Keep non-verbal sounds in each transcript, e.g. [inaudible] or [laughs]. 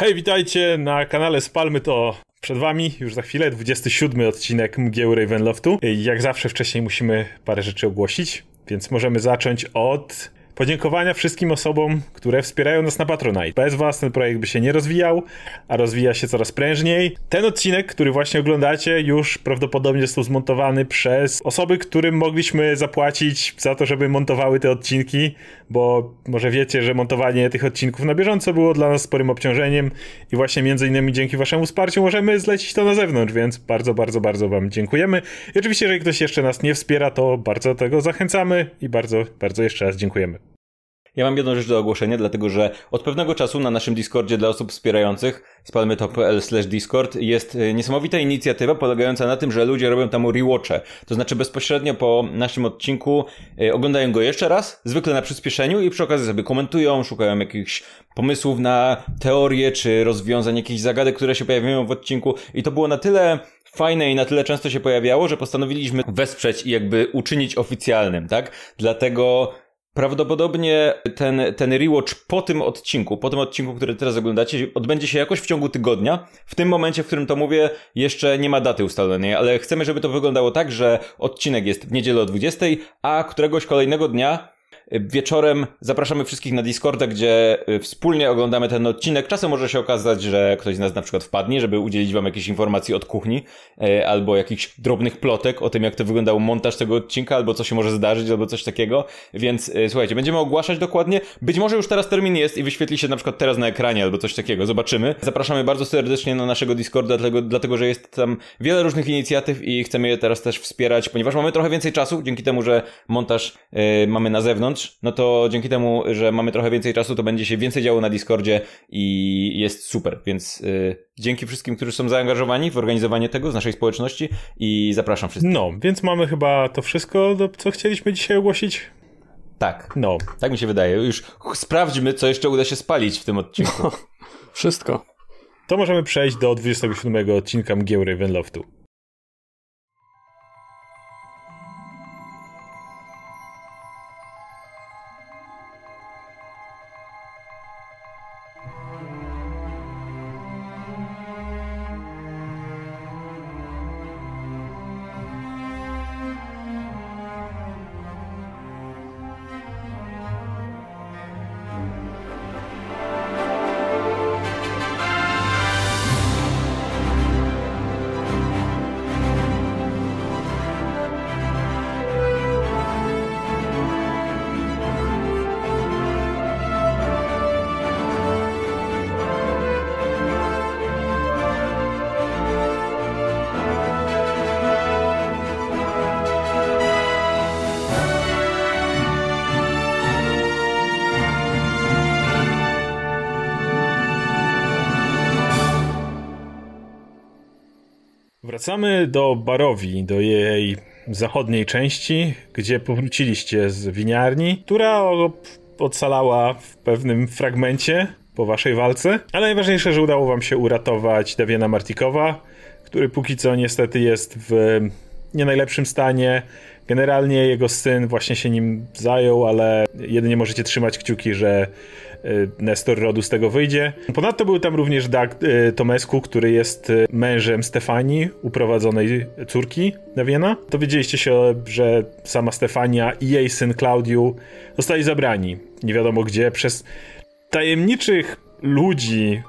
Hej, witajcie na kanale Spalmy to przed wami już za chwilę 27 odcinek Mgieł Ravenloftu. Jak zawsze wcześniej musimy parę rzeczy ogłosić, więc możemy zacząć od podziękowania wszystkim osobom, które wspierają nas na Patronite. Bez was ten projekt by się nie rozwijał, a rozwija się coraz prężniej. Ten odcinek, który właśnie oglądacie, już prawdopodobnie został zmontowany przez osoby, którym mogliśmy zapłacić za to, żeby montowały te odcinki, bo może wiecie, że montowanie tych odcinków na bieżąco było dla nas sporym obciążeniem i właśnie między innymi dzięki waszemu wsparciu możemy zlecić to na zewnątrz, więc bardzo, bardzo, bardzo wam dziękujemy. I oczywiście, jeżeli ktoś jeszcze nas nie wspiera, to bardzo do tego zachęcamy i bardzo, bardzo jeszcze raz dziękujemy. Ja mam jedną rzecz do ogłoszenia, dlatego że od pewnego czasu na naszym Discordzie dla osób wspierających spalmy.pl slash Discord jest y, niesamowita inicjatywa polegająca na tym, że ludzie robią tam rewatche. To znaczy bezpośrednio po naszym odcinku y, oglądają go jeszcze raz, zwykle na przyspieszeniu i przy okazji sobie komentują, szukają jakichś pomysłów na teorie czy rozwiązań jakichś zagadek, które się pojawiają w odcinku i to było na tyle fajne i na tyle często się pojawiało, że postanowiliśmy wesprzeć i jakby uczynić oficjalnym, tak? Dlatego Prawdopodobnie ten, ten rewatch po tym odcinku, po tym odcinku, który teraz oglądacie, odbędzie się jakoś w ciągu tygodnia. W tym momencie, w którym to mówię, jeszcze nie ma daty ustalonej, ale chcemy, żeby to wyglądało tak, że odcinek jest w niedzielę o 20, a któregoś kolejnego dnia Wieczorem zapraszamy wszystkich na Discorda, gdzie y, wspólnie oglądamy ten odcinek. Czasem może się okazać, że ktoś z nas na przykład wpadnie, żeby udzielić wam jakiejś informacji od kuchni, y, albo jakichś drobnych plotek o tym, jak to wyglądał montaż tego odcinka, albo co się może zdarzyć, albo coś takiego. Więc y, słuchajcie, będziemy ogłaszać dokładnie. Być może już teraz termin jest i wyświetli się na przykład teraz na ekranie, albo coś takiego. Zobaczymy. Zapraszamy bardzo serdecznie na naszego Discorda, dlatego, dlatego że jest tam wiele różnych inicjatyw i chcemy je teraz też wspierać, ponieważ mamy trochę więcej czasu, dzięki temu, że montaż mamy na zewnątrz no to dzięki temu, że mamy trochę więcej czasu, to będzie się więcej działo na Discordzie i jest super, więc yy, dzięki wszystkim, którzy są zaangażowani w organizowanie tego z naszej społeczności i zapraszam wszystkich. No, więc mamy chyba to wszystko, co chcieliśmy dzisiaj ogłosić. Tak. No. Tak mi się wydaje. Już sprawdźmy, co jeszcze uda się spalić w tym odcinku. No, wszystko. To możemy przejść do 27 odcinka Mgieł Ravenloftu. Do Barowi, do jej zachodniej części, gdzie powróciliście z winiarni, która ocalała w pewnym fragmencie po waszej walce. Ale najważniejsze, że udało wam się uratować Dawiena Martikowa, który póki co niestety jest w nie najlepszym stanie. Generalnie jego syn właśnie się nim zajął, ale jedynie możecie trzymać kciuki, że Nestor Rodu z tego wyjdzie. Ponadto był tam również Doug y, Tomescu, który jest y, mężem Stefanii, uprowadzonej córki Dawiena. Dowiedzieliście się, że sama Stefania i jej syn Claudiu zostali zabrani, nie wiadomo gdzie, przez tajemniczych ludzi,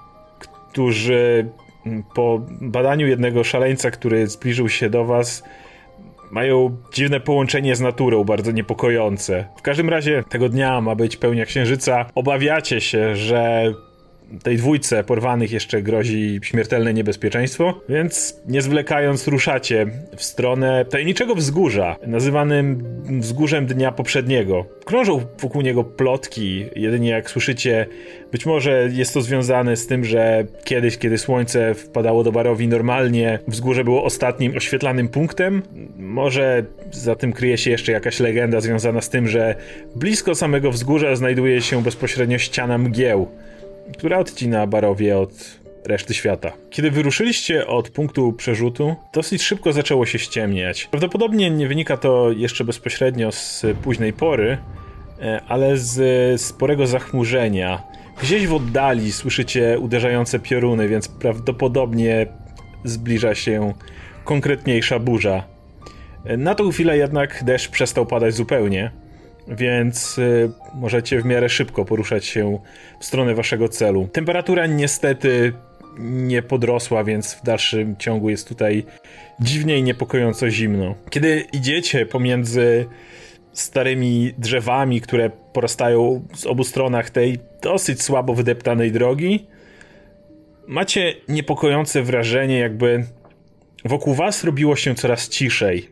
którzy mm, po badaniu jednego szaleńca, który zbliżył się do was, mają dziwne połączenie z naturą, bardzo niepokojące. W każdym razie tego dnia ma być pełnia księżyca. Obawiacie się, że tej dwójce porwanych jeszcze grozi śmiertelne niebezpieczeństwo, więc nie zwlekając ruszacie w stronę tajemniczego wzgórza, nazywanym wzgórzem dnia poprzedniego. Krążą wokół niego plotki, jedynie jak słyszycie, być może jest to związane z tym, że kiedyś, kiedy słońce wpadało do Barowi normalnie, wzgórze było ostatnim oświetlanym punktem. Może za tym kryje się jeszcze jakaś legenda związana z tym, że blisko samego wzgórza znajduje się bezpośrednio ściana mgieł, która odcina Barowie od reszty świata. Kiedy wyruszyliście od punktu przerzutu, dosyć szybko zaczęło się ściemniać. Prawdopodobnie nie wynika to jeszcze bezpośrednio z późnej pory, e, ale z sporego zachmurzenia, Gdzieś w oddali słyszycie uderzające pioruny, więc prawdopodobnie zbliża się konkretniejsza burza. Na tą chwilę jednak deszcz przestał padać zupełnie, więc y, możecie w miarę szybko poruszać się w stronę waszego celu. Temperatura niestety nie podrosła, więc w dalszym ciągu jest tutaj dziwnie i niepokojąco zimno. Kiedy idziecie pomiędzy starymi drzewami, które porastają z obu stronach tej dosyć słabo wydeptanej drogi, macie niepokojące wrażenie, jakby wokół was robiło się coraz ciszej.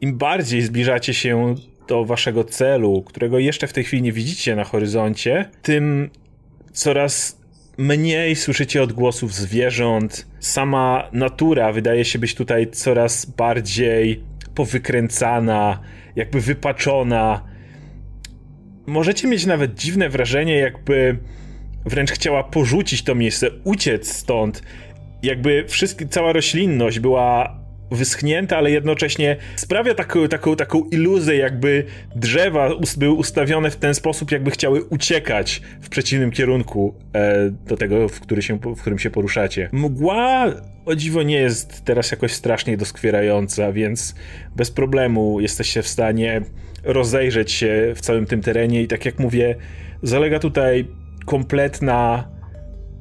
Im bardziej zbliżacie się do waszego celu, którego jeszcze w tej chwili nie widzicie na horyzoncie, tym coraz mniej słyszycie odgłosów zwierząt. Sama natura wydaje się być tutaj coraz bardziej powykręcana, jakby wypaczona. Możecie mieć nawet dziwne wrażenie, jakby wręcz chciała porzucić to miejsce, uciec stąd. Jakby wszystkie, cała roślinność była wyschnięta, ale jednocześnie sprawia taką, taką, taką iluzję, jakby drzewa były ustawione w ten sposób, jakby chciały uciekać w przeciwnym kierunku e, do tego, w, który się, w którym się poruszacie. Mgła o dziwo nie jest teraz jakoś strasznie doskwierająca, więc bez problemu jesteście w stanie rozejrzeć się w całym tym terenie i tak jak mówię, zalega tutaj kompletna,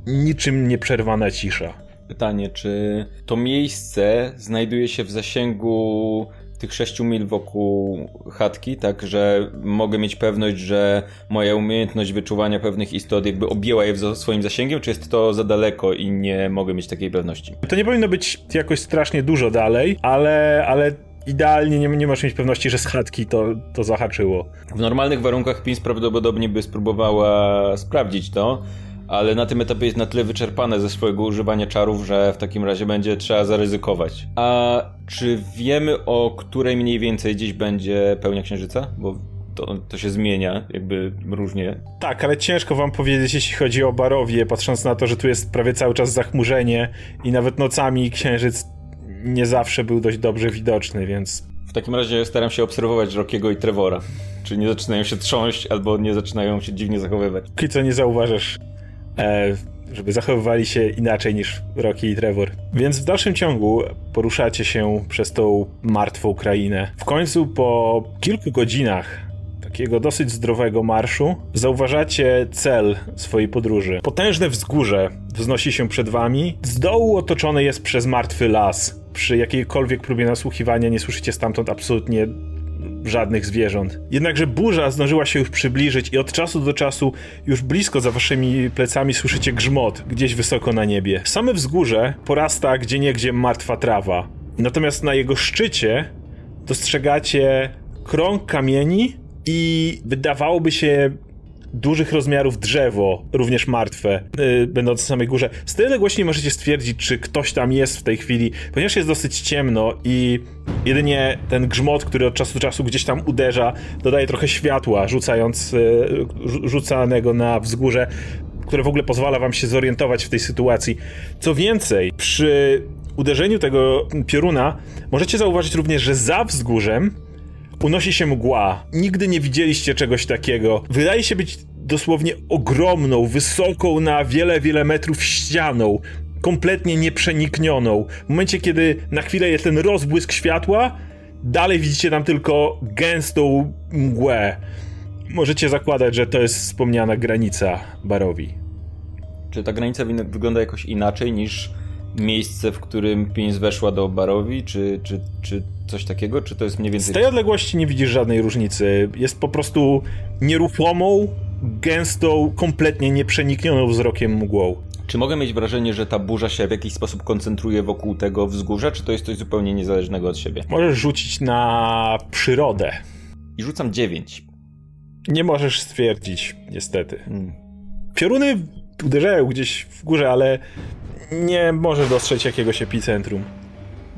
niczym nieprzerwana cisza pytanie, czy to miejsce znajduje się w zasięgu tych 6 mil wokół chatki, tak, że mogę mieć pewność, że moja umiejętność wyczuwania pewnych istot jakby objęła je swoim zasięgiem, czy jest to za daleko i nie mogę mieć takiej pewności? To nie powinno być jakoś strasznie dużo dalej, ale, ale idealnie nie, nie masz mieć pewności, że z chatki to, to zahaczyło. W normalnych warunkach PINS prawdopodobnie by spróbowała sprawdzić to, ale na tym etapie jest na tyle wyczerpane ze swojego używania czarów, że w takim razie będzie trzeba zaryzykować. A czy wiemy o której mniej więcej gdzieś będzie pełnia księżyca? Bo to, to się zmienia, jakby różnie. Tak, ale ciężko wam powiedzieć, jeśli chodzi o Barowie, patrząc na to, że tu jest prawie cały czas zachmurzenie i nawet nocami księżyc nie zawsze był dość dobrze widoczny, więc... W takim razie staram się obserwować Rockiego i Trevora. Czy nie zaczynają się trząść, albo nie zaczynają się dziwnie zachowywać. Póki co nie zauważasz e, żeby zachowywali się inaczej niż Rocky i Trevor. Więc w dalszym ciągu poruszacie się przez tą martwą krainę. W końcu po kilku godzinach takiego dosyć zdrowego marszu zauważacie cel swojej podróży. Potężne wzgórze wznosi się przed wami. Z dołu otoczone jest przez martwy las. Przy jakiejkolwiek próbie nasłuchiwania nie słyszycie stamtąd absolutnie żadnych zwierząt. Jednakże burza zdążyła się już przybliżyć i od czasu do czasu już blisko za waszymi plecami słyszycie grzmot gdzieś wysoko na niebie. Same wzgórze porasta gdzieniegdzie martwa trawa. Natomiast na jego szczycie dostrzegacie krąg kamieni i wydawałoby się dużych rozmiarów drzewo, również martwe, yy, będące na samej górze. Z tej odległości nie możecie stwierdzić, czy ktoś tam jest w tej chwili, ponieważ jest dosyć ciemno i jedynie ten grzmot, który od czasu do czasu gdzieś tam uderza, dodaje trochę światła, rzucając, yy, rzucanego na wzgórze, które w ogóle pozwala wam się zorientować w tej sytuacji. Co więcej, przy uderzeniu tego pioruna możecie zauważyć również, że za wzgórzem unosi się mgła. Nigdy nie widzieliście czegoś takiego. Wydaje się być dosłownie ogromną, wysoką na wiele, wiele metrów ścianą, kompletnie nieprzeniknioną. W momencie, kiedy na chwilę jest ten rozbłysk światła, dalej widzicie tam tylko gęstą mgłę. Możecie zakładać, że to jest wspomniana granica Barowi. Czy ta granica wygląda jakoś inaczej niż miejsce, w którym pień weszła do Barowi, czy, czy, czy coś takiego, czy to jest mniej więcej... Z tej odległości nie widzisz żadnej różnicy. Jest po prostu nieruchomą, gęstą, kompletnie nieprzeniknioną wzrokiem mgłą. Czy mogę mieć wrażenie, że ta burza się w jakiś sposób koncentruje wokół tego wzgórza, czy to jest coś zupełnie niezależnego od siebie? Możesz rzucić na przyrodę. I rzucam 9. Nie możesz stwierdzić, niestety. Hmm. Pioruny uderzają gdzieś w górze, ale nie może dostrzec jakiegoś epicentrum.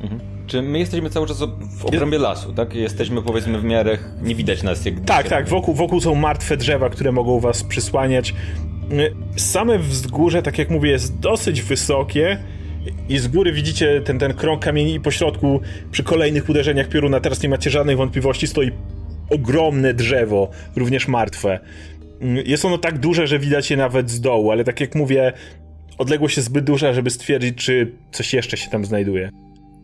Mhm. Czy my jesteśmy cały czas w obrębie lasu, tak? Jesteśmy powiedzmy w miarę, nie widać nas jak... Tak, tak, wokół, wokół są martwe drzewa, które mogą was przysłaniać. Same wzgórze, tak jak mówię, jest dosyć wysokie i z góry widzicie ten, ten krąg kamieni i pośrodku przy kolejnych uderzeniach pioruna, teraz nie macie żadnej wątpliwości, stoi ogromne drzewo, również martwe. mm, jest ono tak duże, że widać je nawet z dołu, ale tak jak mówię, odległość jest zbyt duża, żeby stwierdzić, czy coś jeszcze się tam znajduje.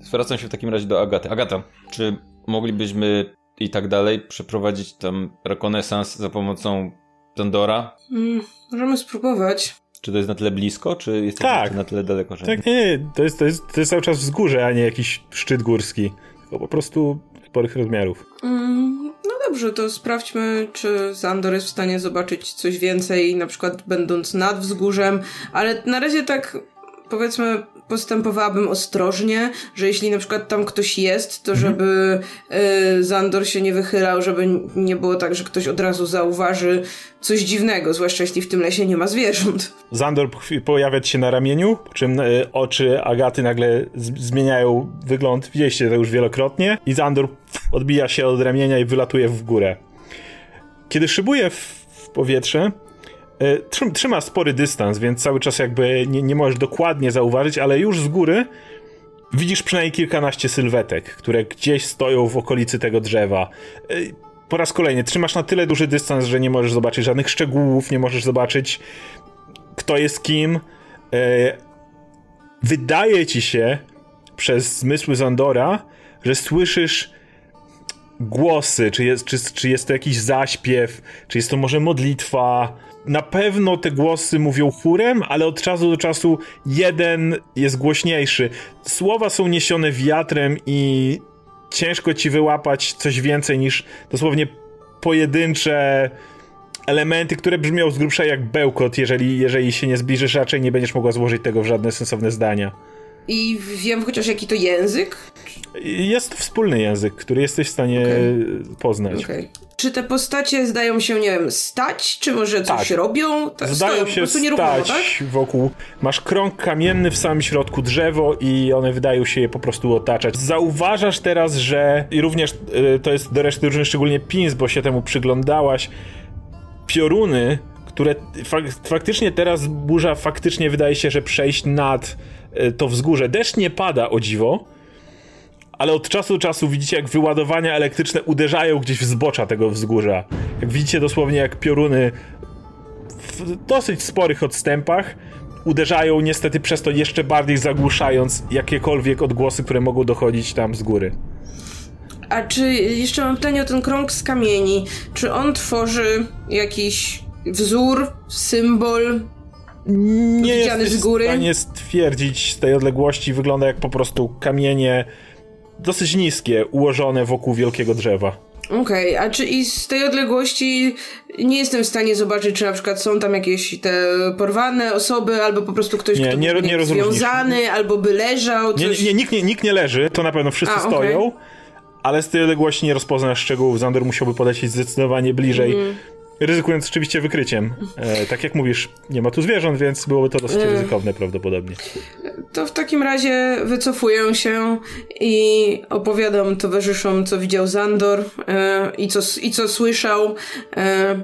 Zwracam się w takim razie do Agaty. Agata, czy moglibyśmy i tak dalej przeprowadzić tam rekonesans za pomocą Tandora? Mm, możemy spróbować. Czy to jest na tyle blisko, czy jest tak. na tyle daleko? Że... Tak, nie, nie. To jest, to, jest, to jest cały czas wzgórze, a nie jakiś szczyt górski. Tylko po prostu sporych rozmiarów. Mm, no dobrze, to sprawdźmy, czy Zandor jest w stanie zobaczyć coś więcej, na przykład będąc nad wzgórzem, ale na razie tak powiedzmy postępowałabym ostrożnie, że jeśli na przykład tam ktoś jest, to mhm. żeby y, Zandor się nie wychylał, żeby nie było tak, że ktoś od razu zauważy coś dziwnego, zwłaszcza jeśli w tym lesie nie ma zwierząt. Zandor pojawia się na ramieniu, po czym y, oczy Agaty nagle zmieniają wygląd, widzieliście to już wielokrotnie i Zandor odbija się od ramienia i wylatuje w górę. Kiedy szybuje w, w powietrze, trzyma spory dystans, więc cały czas jakby nie, nie możesz dokładnie zauważyć, ale już z góry widzisz przynajmniej kilkanaście sylwetek, które gdzieś stoją w okolicy tego drzewa. E, po raz kolejny, trzymasz na tyle duży dystans, że nie możesz zobaczyć żadnych szczegółów, nie możesz zobaczyć kto jest kim. E, wydaje ci się przez zmysły Zandora, że słyszysz głosy, czy jest, czy, czy jest to jakiś zaśpiew, czy jest to może modlitwa, na pewno te głosy mówią chórem, ale od czasu do czasu jeden jest głośniejszy. Słowa są niesione wiatrem i ciężko ci wyłapać coś więcej niż dosłownie pojedyncze elementy, które brzmią z grubsza jak bełkot. Jeżeli, jeżeli się nie zbliżysz, raczej nie będziesz mogła złożyć tego w żadne sensowne zdania. I wiem chociaż jaki to język? Jest to wspólny język, który jesteś w stanie okay. poznać. Okay. Czy te postacie zdają się, nie wiem, stać? Czy może coś tak. robią? Tak, zdają stoją, się stać tak? wokół. Masz krąg kamienny w samym środku drzewo i one wydają się je po prostu otaczać. Zauważasz teraz, że i również y, to jest do reszty drużyny szczególnie Pins, bo się temu przyglądałaś. Pioruny, które fak faktycznie teraz burza faktycznie wydaje się, że przejść nad y, to wzgórze. Deszcz nie pada o dziwo, ale od czasu do czasu widzicie, jak wyładowania elektryczne uderzają gdzieś w zbocza tego wzgórza. Jak widzicie dosłownie, jak pioruny w dosyć sporych odstępach uderzają niestety przez to jeszcze bardziej zagłuszając jakiekolwiek odgłosy, które mogą dochodzić tam z góry. A czy jeszcze mam pytanie o ten krąg z kamieni? Czy on tworzy jakiś wzór, symbol? Nie jest z góry? w stanie stwierdzić z tej odległości. Wygląda jak po prostu kamienie dosyć niskie, ułożone wokół wielkiego drzewa. Okej, okay, a czy i z tej odległości nie jestem w stanie zobaczyć, czy na przykład są tam jakieś te porwane osoby, albo po prostu ktoś, nie, kto nie, nie związany, albo by leżał, coś... Nie, nie, nikt, nie, nikt nie leży, to na pewno wszyscy a, stoją, okay. ale z tej odległości nie rozpoznasz szczegółów. Zandor musiałby podejść zdecydowanie bliżej. Mm ryzykując oczywiście wykryciem. E, tak jak mówisz, nie ma tu zwierząt, więc byłoby to dosyć e, ryzykowne prawdopodobnie. To w takim razie wycofuję się i opowiadam towarzyszom, co widział Zandor e, i, co, i co słyszał. E,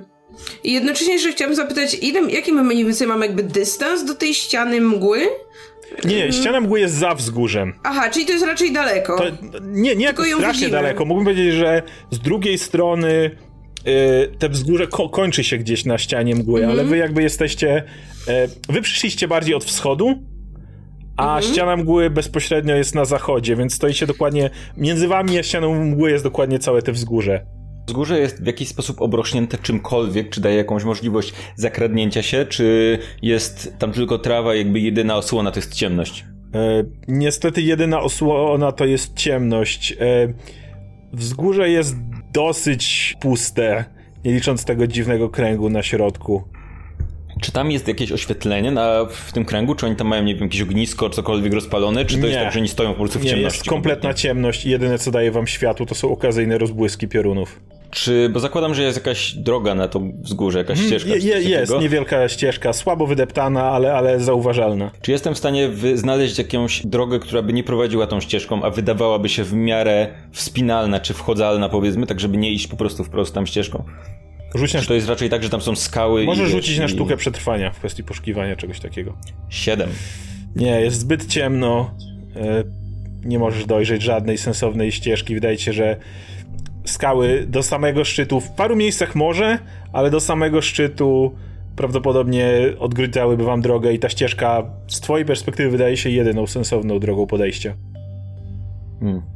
I jednocześnie jeszcze chciałabym zapytać, ile, jaki my mniej więcej mamy jakby dystans do tej ściany mgły? Nie, ściana mgły jest za wzgórzem. Aha, czyli to jest raczej daleko. To, nie, nie Tylko strasznie daleko. Mógłbym powiedzieć, że z drugiej strony te wzgórze ko kończy się gdzieś na ścianie mgły, mm -hmm. ale mhm. wy jakby jesteście. Y, wy przyszliście bardziej od wschodu, a mm -hmm. ściana mgły bezpośrednio jest na zachodzie, więc stoicie dokładnie. Między wami a ścianą mgły jest dokładnie całe te wzgórze. Wzgórze jest w jakiś sposób obrośnięte czymkolwiek, czy daje jakąś możliwość zakradnięcia się, czy jest tam tylko trawa, jakby jedyna osłona to jest ciemność? E, niestety jedyna osłona to jest ciemność. E, wzgórze jest dosyć puste, nie licząc tego dziwnego kręgu na środku. Czy tam jest jakieś oświetlenie na, w tym kręgu? Czy oni tam mają, nie wiem, jakieś ognisko, cokolwiek rozpalone? Czy to nie. jest tak, że oni stoją po prostu w nie, ciemności? jest kompletna ciemność i jedyne, co daje wam światło, to są okazyjne rozbłyski piorunów. Czy, bo zakładam, że jest jakaś droga na to wzgórze, jakaś hmm, ścieżka? Je, jest, niewielka ścieżka, słabo wydeptana, ale, ale zauważalna. Czy jestem w stanie znaleźć jakąś drogę, która by nie prowadziła tą ścieżką, a wydawałaby się w miarę wspinalna czy wchodzalna, powiedzmy, tak żeby nie iść po prostu wprost tam ścieżką? Rzuć na... Czy to jest raczej tak, że tam są skały Możesz rzucić i... na sztukę przetrwania w kwestii poszukiwania czegoś takiego. Siedem. Nie, jest zbyt ciemno. E, nie możesz dojrzeć żadnej sensownej ścieżki. Wydaje ci się, że skały do samego szczytu. W paru miejscach może, ale do samego szczytu prawdopodobnie odgryzałyby wam drogę i ta ścieżka z twojej perspektywy wydaje się jedyną sensowną drogą podejścia. Hmm.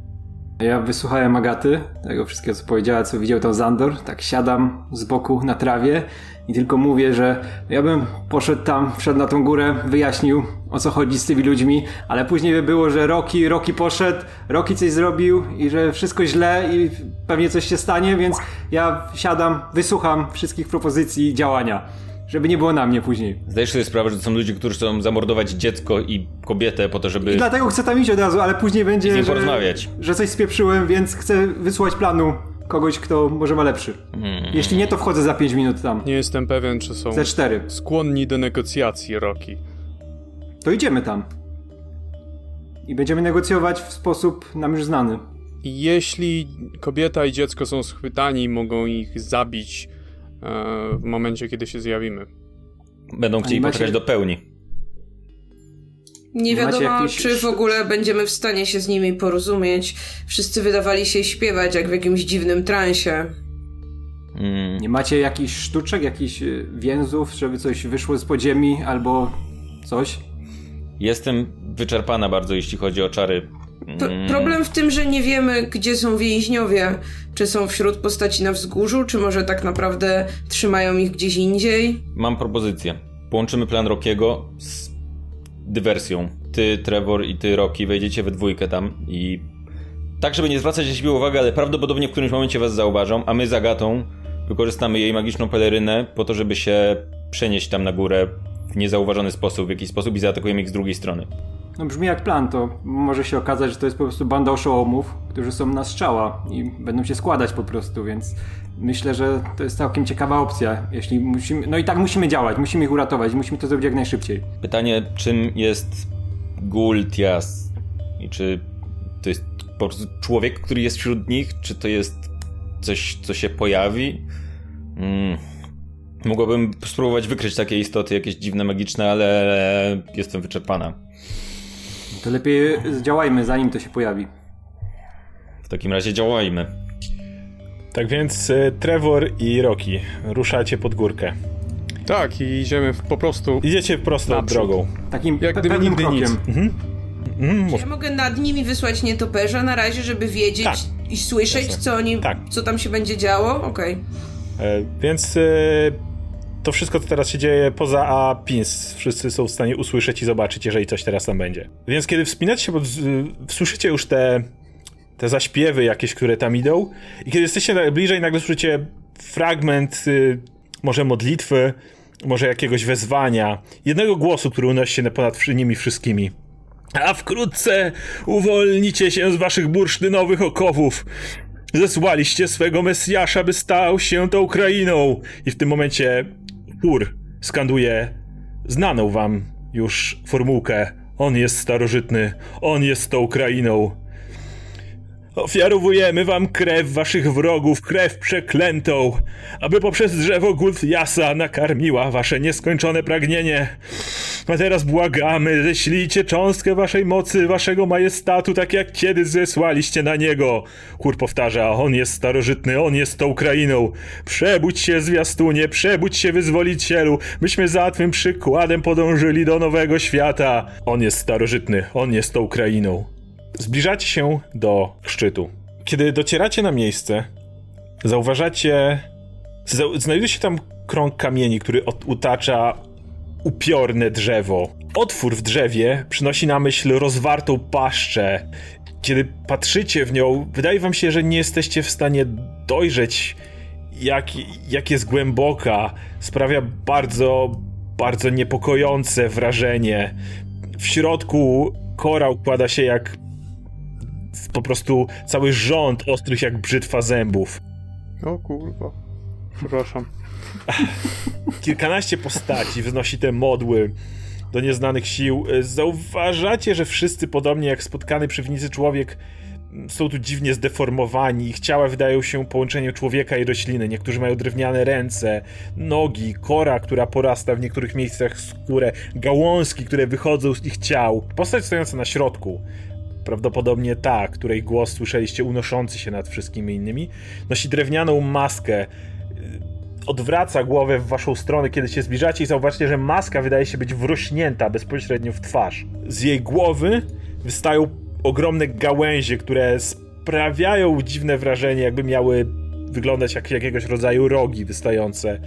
Ja wysłuchałem Agaty, tego wszystkiego co powiedziała, co widział tam Zandor, tak siadam z boku na trawie i tylko mówię, że ja bym poszedł tam, wszedł na tą górę, wyjaśnił o co chodzi z tymi ludźmi, ale później by było, że Roki, Roki poszedł, Roki coś zrobił i że wszystko źle i pewnie coś się stanie, więc ja siadam, wysłucham wszystkich propozycji działania żeby nie było na mnie później. Zdajesz sobie sprawę, że to są ludzie, którzy chcą zamordować dziecko i kobietę po to, żeby... I dlatego chcę tam iść od razu, ale później będzie, z nim że, porozmawiać. że coś spieprzyłem, więc chcę wysłać planu kogoś, kto może ma lepszy. Hmm. Jeśli nie, to wchodzę za 5 minut tam. Nie jestem pewien, czy są Ze 4. skłonni do negocjacji, Rocky. To idziemy tam. I będziemy negocjować w sposób nam już znany. Jeśli kobieta i dziecko są schwytani, mogą ich zabić w momencie, kiedy się zjawimy. Będą chcieli macie... poczekać do pełni. Nie wiadomo, jakieś... czy w ogóle będziemy w stanie się z nimi porozumieć. Wszyscy wydawali się śpiewać, jak w jakimś dziwnym transie. Mm. Nie macie jakichś sztuczek, jakichś y, więzów, żeby coś wyszło z podziemi albo coś? Jestem wyczerpana bardzo, jeśli chodzi o czary Mm. problem w tym, że nie wiemy, gdzie są więźniowie. Czy są wśród postaci na wzgórzu, czy może tak naprawdę trzymają ich gdzieś indziej? Mam propozycję. Połączymy plan Rokiego z dywersją. Ty, Trevor i ty, Rocky, wejdziecie we dwójkę tam i tak, żeby nie zwracać na siebie uwagi, ale prawdopodobnie w którymś momencie was zauważą, a my z Agatą wykorzystamy jej magiczną pelerynę po to, żeby się przenieść tam na górę w niezauważony sposób, w jakiś sposób i zaatakujemy ich z drugiej strony. No brzmi jak plan, to może się okazać, że to jest po prostu banda oszołomów, którzy są na strzała i będą się składać po prostu, więc myślę, że to jest całkiem ciekawa opcja, jeśli musimy, no i tak musimy działać, musimy ich uratować, musimy to zrobić jak najszybciej. Pytanie, czym jest Gultias i czy to jest po prostu człowiek, który jest wśród nich, czy to jest coś, co się pojawi? Mm. Mogłabym spróbować wykryć takie istoty, jakieś dziwne, magiczne, ale jestem wyczerpana. To lepiej działajmy, zanim to się pojawi. W takim razie działajmy. Tak więc e, Trevor i Rocky ruszacie pod górkę. Tak, i idziemy po prostu. Idziecie prosto naprzód. drogą. Takim Jak gdyby nigdy krokiem. nic. Mhm. Mhm, ja mogę nad nimi wysłać nietoperza na razie, żeby wiedzieć tak. i słyszeć, co oni, tak. co tam się będzie działo. Okej. Okay. E, więc e, to wszystko, co teraz się dzieje poza A pins, wszyscy są w stanie usłyszeć i zobaczyć, jeżeli coś teraz tam będzie. Więc kiedy wspinacie się, bo słyszycie już te, te zaśpiewy jakieś, które tam idą i kiedy jesteście bliżej, nagle słyszycie fragment y, może modlitwy, może jakiegoś wezwania, jednego głosu, który unosi się ponad nimi wszystkimi. A wkrótce uwolnicie się z waszych bursztynowych okowów. Zesłaliście swego Mesjasza, by stał się tą Ukrainą. I w tym momencie Pur skanduje znaną wam już formułkę. On jest starożytny, on jest tą Ukrainą. Ofiarowujemy wam krew waszych wrogów, krew przeklętą, aby poprzez drzewo Gulthiasa nakarmiła wasze nieskończone pragnienie. A teraz błagamy, ześlijcie cząstkę waszej mocy, waszego majestatu, tak jak kiedyś zesłaliście na niego. Kur powtarza, on jest starożytny, on jest tą krainą. Przebudź się, zwiastunie, przebudź się, wyzwolicielu, byśmy za twym przykładem podążyli do nowego świata. On jest starożytny, on jest tą krainą. Zbliżacie się do szczytu. Kiedy docieracie na miejsce, zauważacie. Znajduje się tam krąg kamieni, który utacza upiorne drzewo. Otwór w drzewie przynosi na myśl rozwartą paszczę. Kiedy patrzycie w nią, wydaje wam się, że nie jesteście w stanie dojrzeć, jak, jak jest głęboka. Sprawia bardzo, bardzo niepokojące wrażenie. W środku korał kłada się jak po prostu cały rząd ostrych jak brzytwa zębów. O kurwa. Przepraszam. [laughs] Kilkanaście postaci wznosi te modły do nieznanych sił. Zauważacie, że wszyscy, podobnie jak spotkany przywnicy człowiek, są tu dziwnie zdeformowani. Ich ciała wydają się połączeniem człowieka i rośliny. Niektórzy mają drewniane ręce, nogi, kora, która porasta w niektórych miejscach skórę, gałązki, które wychodzą z ich ciał. Postać stojąca na środku prawdopodobnie ta, której głos słyszeliście unoszący się nad wszystkimi innymi, nosi drewnianą maskę. Odwraca głowę w waszą stronę, kiedy się zbliżacie i zauważcie, że maska wydaje się być wrośnięta bezpośrednio w twarz. Z jej głowy wystają ogromne gałęzie, które sprawiają dziwne wrażenie, jakby miały wyglądać jak jakiegoś rodzaju rogi wystające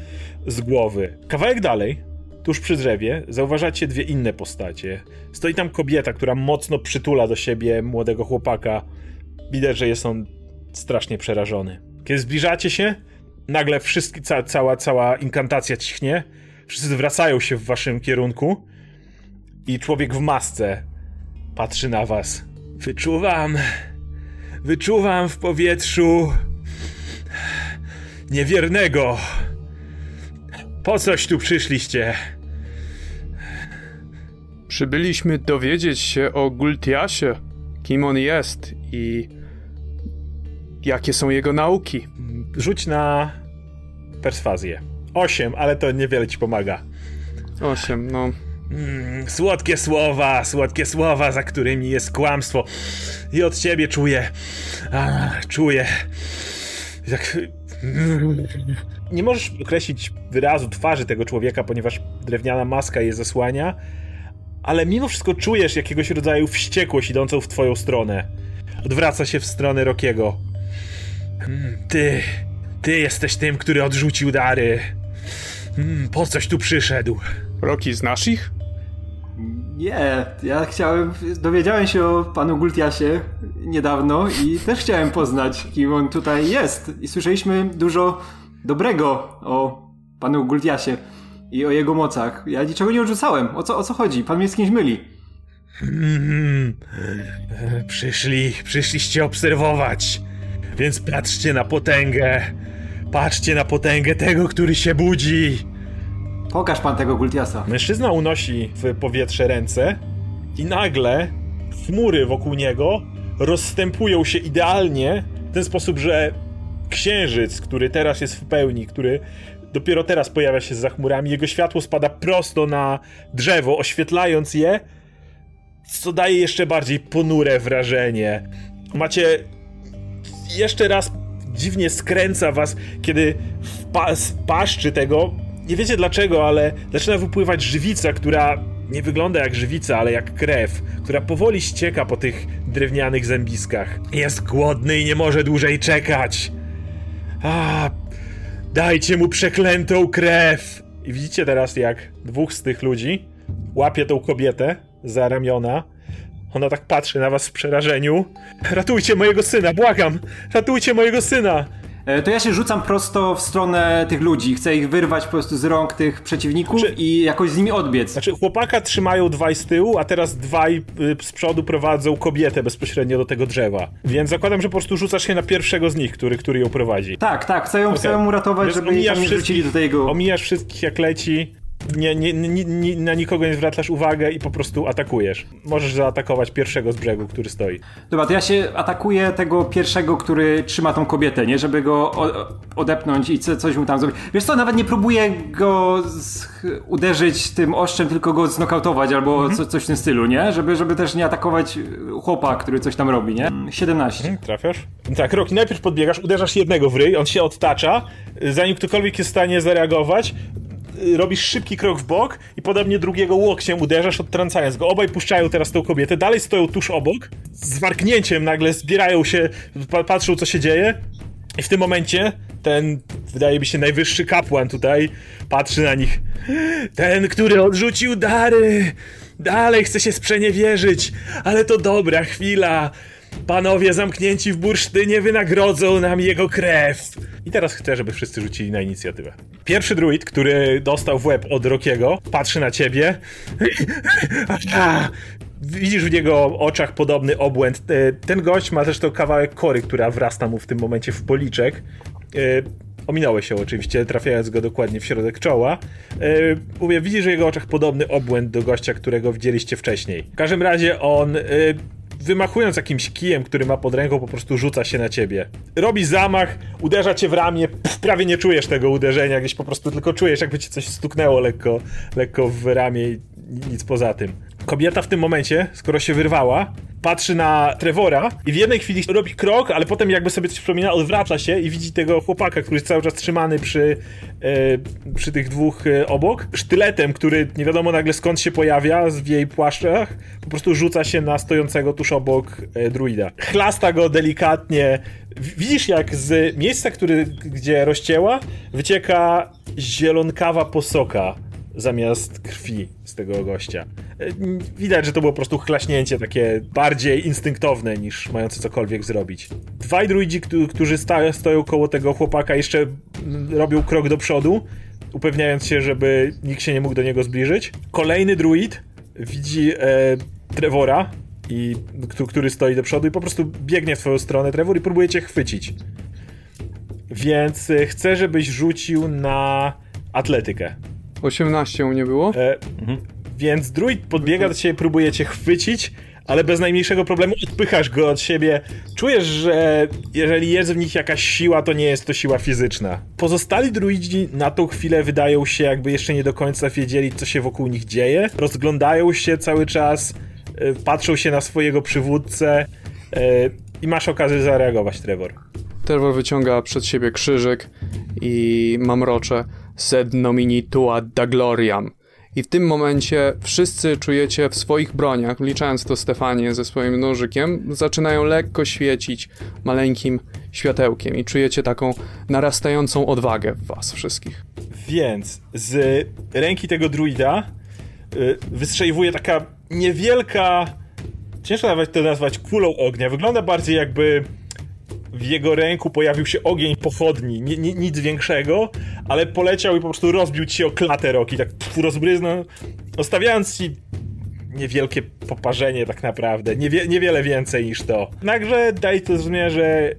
z głowy. Kawałek dalej, tuż przy drzewie, zauważacie dwie inne postacie. Stoi tam kobieta, która mocno przytula do siebie młodego chłopaka. Widać, że jest on strasznie przerażony. Kiedy zbliżacie się, nagle wszystkie, ca, cała, cała inkantacja cichnie. Wszyscy zwracają się w waszym kierunku i człowiek w masce patrzy na was. Wyczuwam, wyczuwam w powietrzu niewiernego. Po coś tu przyszliście? Przybyliśmy dowiedzieć się o Gultiasie, kim on jest i jakie są jego nauki. Rzuć na perswazję. Osiem, ale to niewiele ci pomaga. Osiem, no. Mm, słodkie słowa, słodkie słowa, za którymi jest kłamstwo. I od ciebie czuję. A, czuję. Jak. Nie możesz określić wyrazu twarzy tego człowieka, ponieważ drewniana maska je zasłania, ale mimo wszystko czujesz jakiegoś rodzaju wściekłość idącą w twoją stronę. Odwraca się w stronę Rokiego. Mm, ty, ty jesteś tym, który odrzucił dary. Mm, po coś tu przyszedł? Roki, znasz ich? Nie, ja chciałem, dowiedziałem się o panu Gultiasie niedawno i też chciałem poznać, kim on tutaj jest. I słyszeliśmy dużo dobrego o panu Gultiasie i o jego mocach. Ja niczego nie odrzucałem. O co, o co chodzi? Pan mnie z kimś myli. Mm, przyszli, przyszliście obserwować, więc patrzcie na potęgę. Patrzcie na potęgę tego, który się budzi. Pokaż pan tego Gultiasa. Mężczyzna unosi w powietrze ręce i nagle chmury wokół niego rozstępują się idealnie w ten sposób, że księżyc, który teraz jest w pełni, który dopiero teraz pojawia się za chmurami, jego światło spada prosto na drzewo, oświetlając je, co daje jeszcze bardziej ponure wrażenie. Macie jeszcze raz dziwnie skręca was, kiedy w pa paszczy tego nie wiecie dlaczego, ale zaczyna wypływać żywica, która nie wygląda jak żywica, ale jak krew, która powoli ścieka po tych drewnianych zębiskach. Jest głodny i nie może dłużej czekać. A, dajcie mu przeklętą krew! I widzicie teraz, jak dwóch z tych ludzi łapie tą kobietę za ramiona. Ona tak patrzy na was w przerażeniu. Ratujcie mojego syna, błagam! Ratujcie mojego syna! E, to ja się rzucam prosto w stronę tych ludzi. Chcę ich wyrwać po prostu z rąk tych przeciwników Znaczy- i jakoś z nimi odbiec. Znaczy, chłopaka trzymają dwaj z tyłu, a teraz dwaj y, z przodu prowadzą kobietę bezpośrednio do tego drzewa. Więc zakładam, że po prostu rzucasz się na pierwszego z nich, który, który ją prowadzi. Tak, tak, chcę ją, chcę ją uratować, Więc żeby jej nie wrzucili do tego... Omijasz wszystkich jak leci, nie, nie, nie, na nikogo nie zwracasz uwagę i po prostu atakujesz. Możesz zaatakować pierwszego z brzegu, który stoi. Dobra, to ja się atakuję tego pierwszego, który trzyma tą kobietę, nie? Żeby go odepnąć i co, coś mu tam zrobić. Wiesz co, nawet nie próbuję go z, uderzyć tym oszczem, tylko go znokautować albo Mhm. co, coś w tym stylu, nie? Żeby, żeby też nie atakować chłopa, który coś tam robi, nie? 17. Hmm, Trafiasz? Tak, Roki, najpierw podbiegasz, uderzasz jednego w ryj, on się odtacza, zanim ktokolwiek jest w stanie zareagować, robisz szybki krok w bok i podobnie drugiego łokciem uderzasz, odtrącając go. Obaj puszczają teraz tą kobietę, dalej stoją tuż obok, z warknięciem nagle zbierają się, pa patrzą co się dzieje i w tym momencie ten, wydaje mi się, najwyższy kapłan tutaj patrzy na nich. Ten, który odrzucił dary, dalej chce się sprzeniewierzyć, ale to dobra chwila. Panowie zamknięci w bursztynie wynagrodzą nam jego krew. I teraz chcę, żeby wszyscy rzucili na inicjatywę. Pierwszy druid, który dostał w łeb od Rokiego, patrzy na ciebie. [laughs] Widzisz w jego oczach podobny obłęd. E, Ten gość ma to kawałek kory, która wrasta mu w tym momencie w policzek. E, Ominąłeś się oczywiście, trafiając go dokładnie w środek czoła. E, Mówię, widzisz w jego oczach podobny obłęd do gościa, którego widzieliście wcześniej. W każdym razie on, wymachując jakimś kijem, który ma pod ręką, po prostu rzuca się na ciebie. Robi zamach, uderza cię w ramię, pff, prawie nie czujesz tego uderzenia, gdzieś po prostu tylko czujesz, jakby ci coś stuknęło lekko, lekko w ramię i nic poza tym. Kobieta w tym momencie, skoro się wyrwała, patrzy na Trevora i w jednej chwili robi krok, ale potem jakby sobie coś przypomina, odwraca się i widzi tego chłopaka, który jest cały czas trzymany przy, e, przy tych dwóch e, obok. Sztyletem, który nie wiadomo nagle skąd się pojawia w jej płaszczach, po prostu rzuca się na stojącego tuż obok e, druida. Chlasta go delikatnie. Widzisz jak z miejsca, który, gdzie rozcięła, wycieka zielonkawa posoka zamiast krwi z tego gościa. E, Widać, że to było po prostu chlaśnięcie takie bardziej instynktowne niż mające cokolwiek zrobić. Dwaj druidzi, któ- którzy sta- stoją koło tego chłopaka jeszcze robią krok do przodu, upewniając się, żeby nikt się nie mógł do niego zbliżyć. Kolejny druid widzi e, Trevora, i, któ- który stoi do przodu i po prostu biegnie w twoją stronę, Trevor, i próbuje cię chwycić. Więc e, chcę, żebyś rzucił na atletykę. 18 u mnie było? E, Więc druid podbiega do ciebie, próbuje cię chwycić, ale bez najmniejszego problemu odpychasz go od siebie. Czujesz, że jeżeli jest w nich jakaś siła, to nie jest to siła fizyczna. Pozostali druidzi na tą chwilę wydają się, jakby jeszcze nie do końca wiedzieli, co się wokół nich dzieje. Rozglądają się cały czas, e, patrzą się na swojego przywódcę e, i masz okazję zareagować, Trevor. Terror wyciąga przed siebie krzyżyk i mamrocze sed nomini tua da gloriam. I w tym momencie wszyscy czujecie w swoich broniach, wliczając to Stefanię ze swoim nożykiem, zaczynają lekko świecić maleńkim światełkiem i czujecie taką narastającą odwagę w was wszystkich. Więc z ręki tego druida y, wystrzeliwuje taka niewielka. Ciężko nawet to nazwać kulą ognia. Wygląda bardziej jakby w jego ręku pojawił się ogień pochodni. Ni, ni, nic większego, ale poleciał i po prostu rozbił ci o klatę roki. Tak pf, rozbryznął, zostawiając ci niewielkie poparzenie tak naprawdę. Niewie, niewiele więcej niż to. Także daj to zrozumieć, że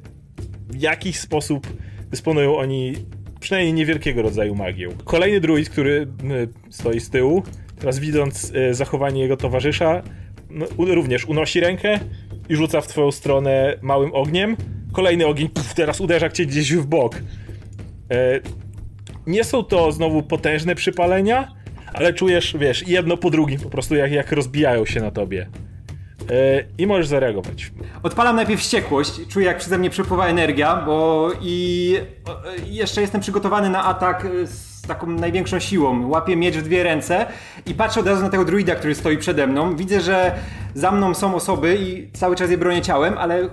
w jakiś sposób dysponują oni przynajmniej niewielkiego rodzaju magią. Kolejny druid, który y, stoi z tyłu, teraz widząc y, zachowanie jego towarzysza, no, również unosi rękę i rzuca w twoją stronę małym ogniem. Kolejny ogień puf, teraz uderza cię gdzieś w bok. E, nie są to znowu potężne przypalenia, ale czujesz, wiesz, jedno po drugim po prostu jak, jak rozbijają się na tobie. E, I możesz zareagować. Odpalam najpierw wściekłość, czuję jak przeze mnie przepływa energia, bo i e, jeszcze jestem przygotowany na atak e, z taką największą siłą. Łapię miecz w dwie ręce i patrzę od razu na tego druida, który stoi przede mną. Widzę, że za mną są osoby i cały czas je bronię ciałem, ale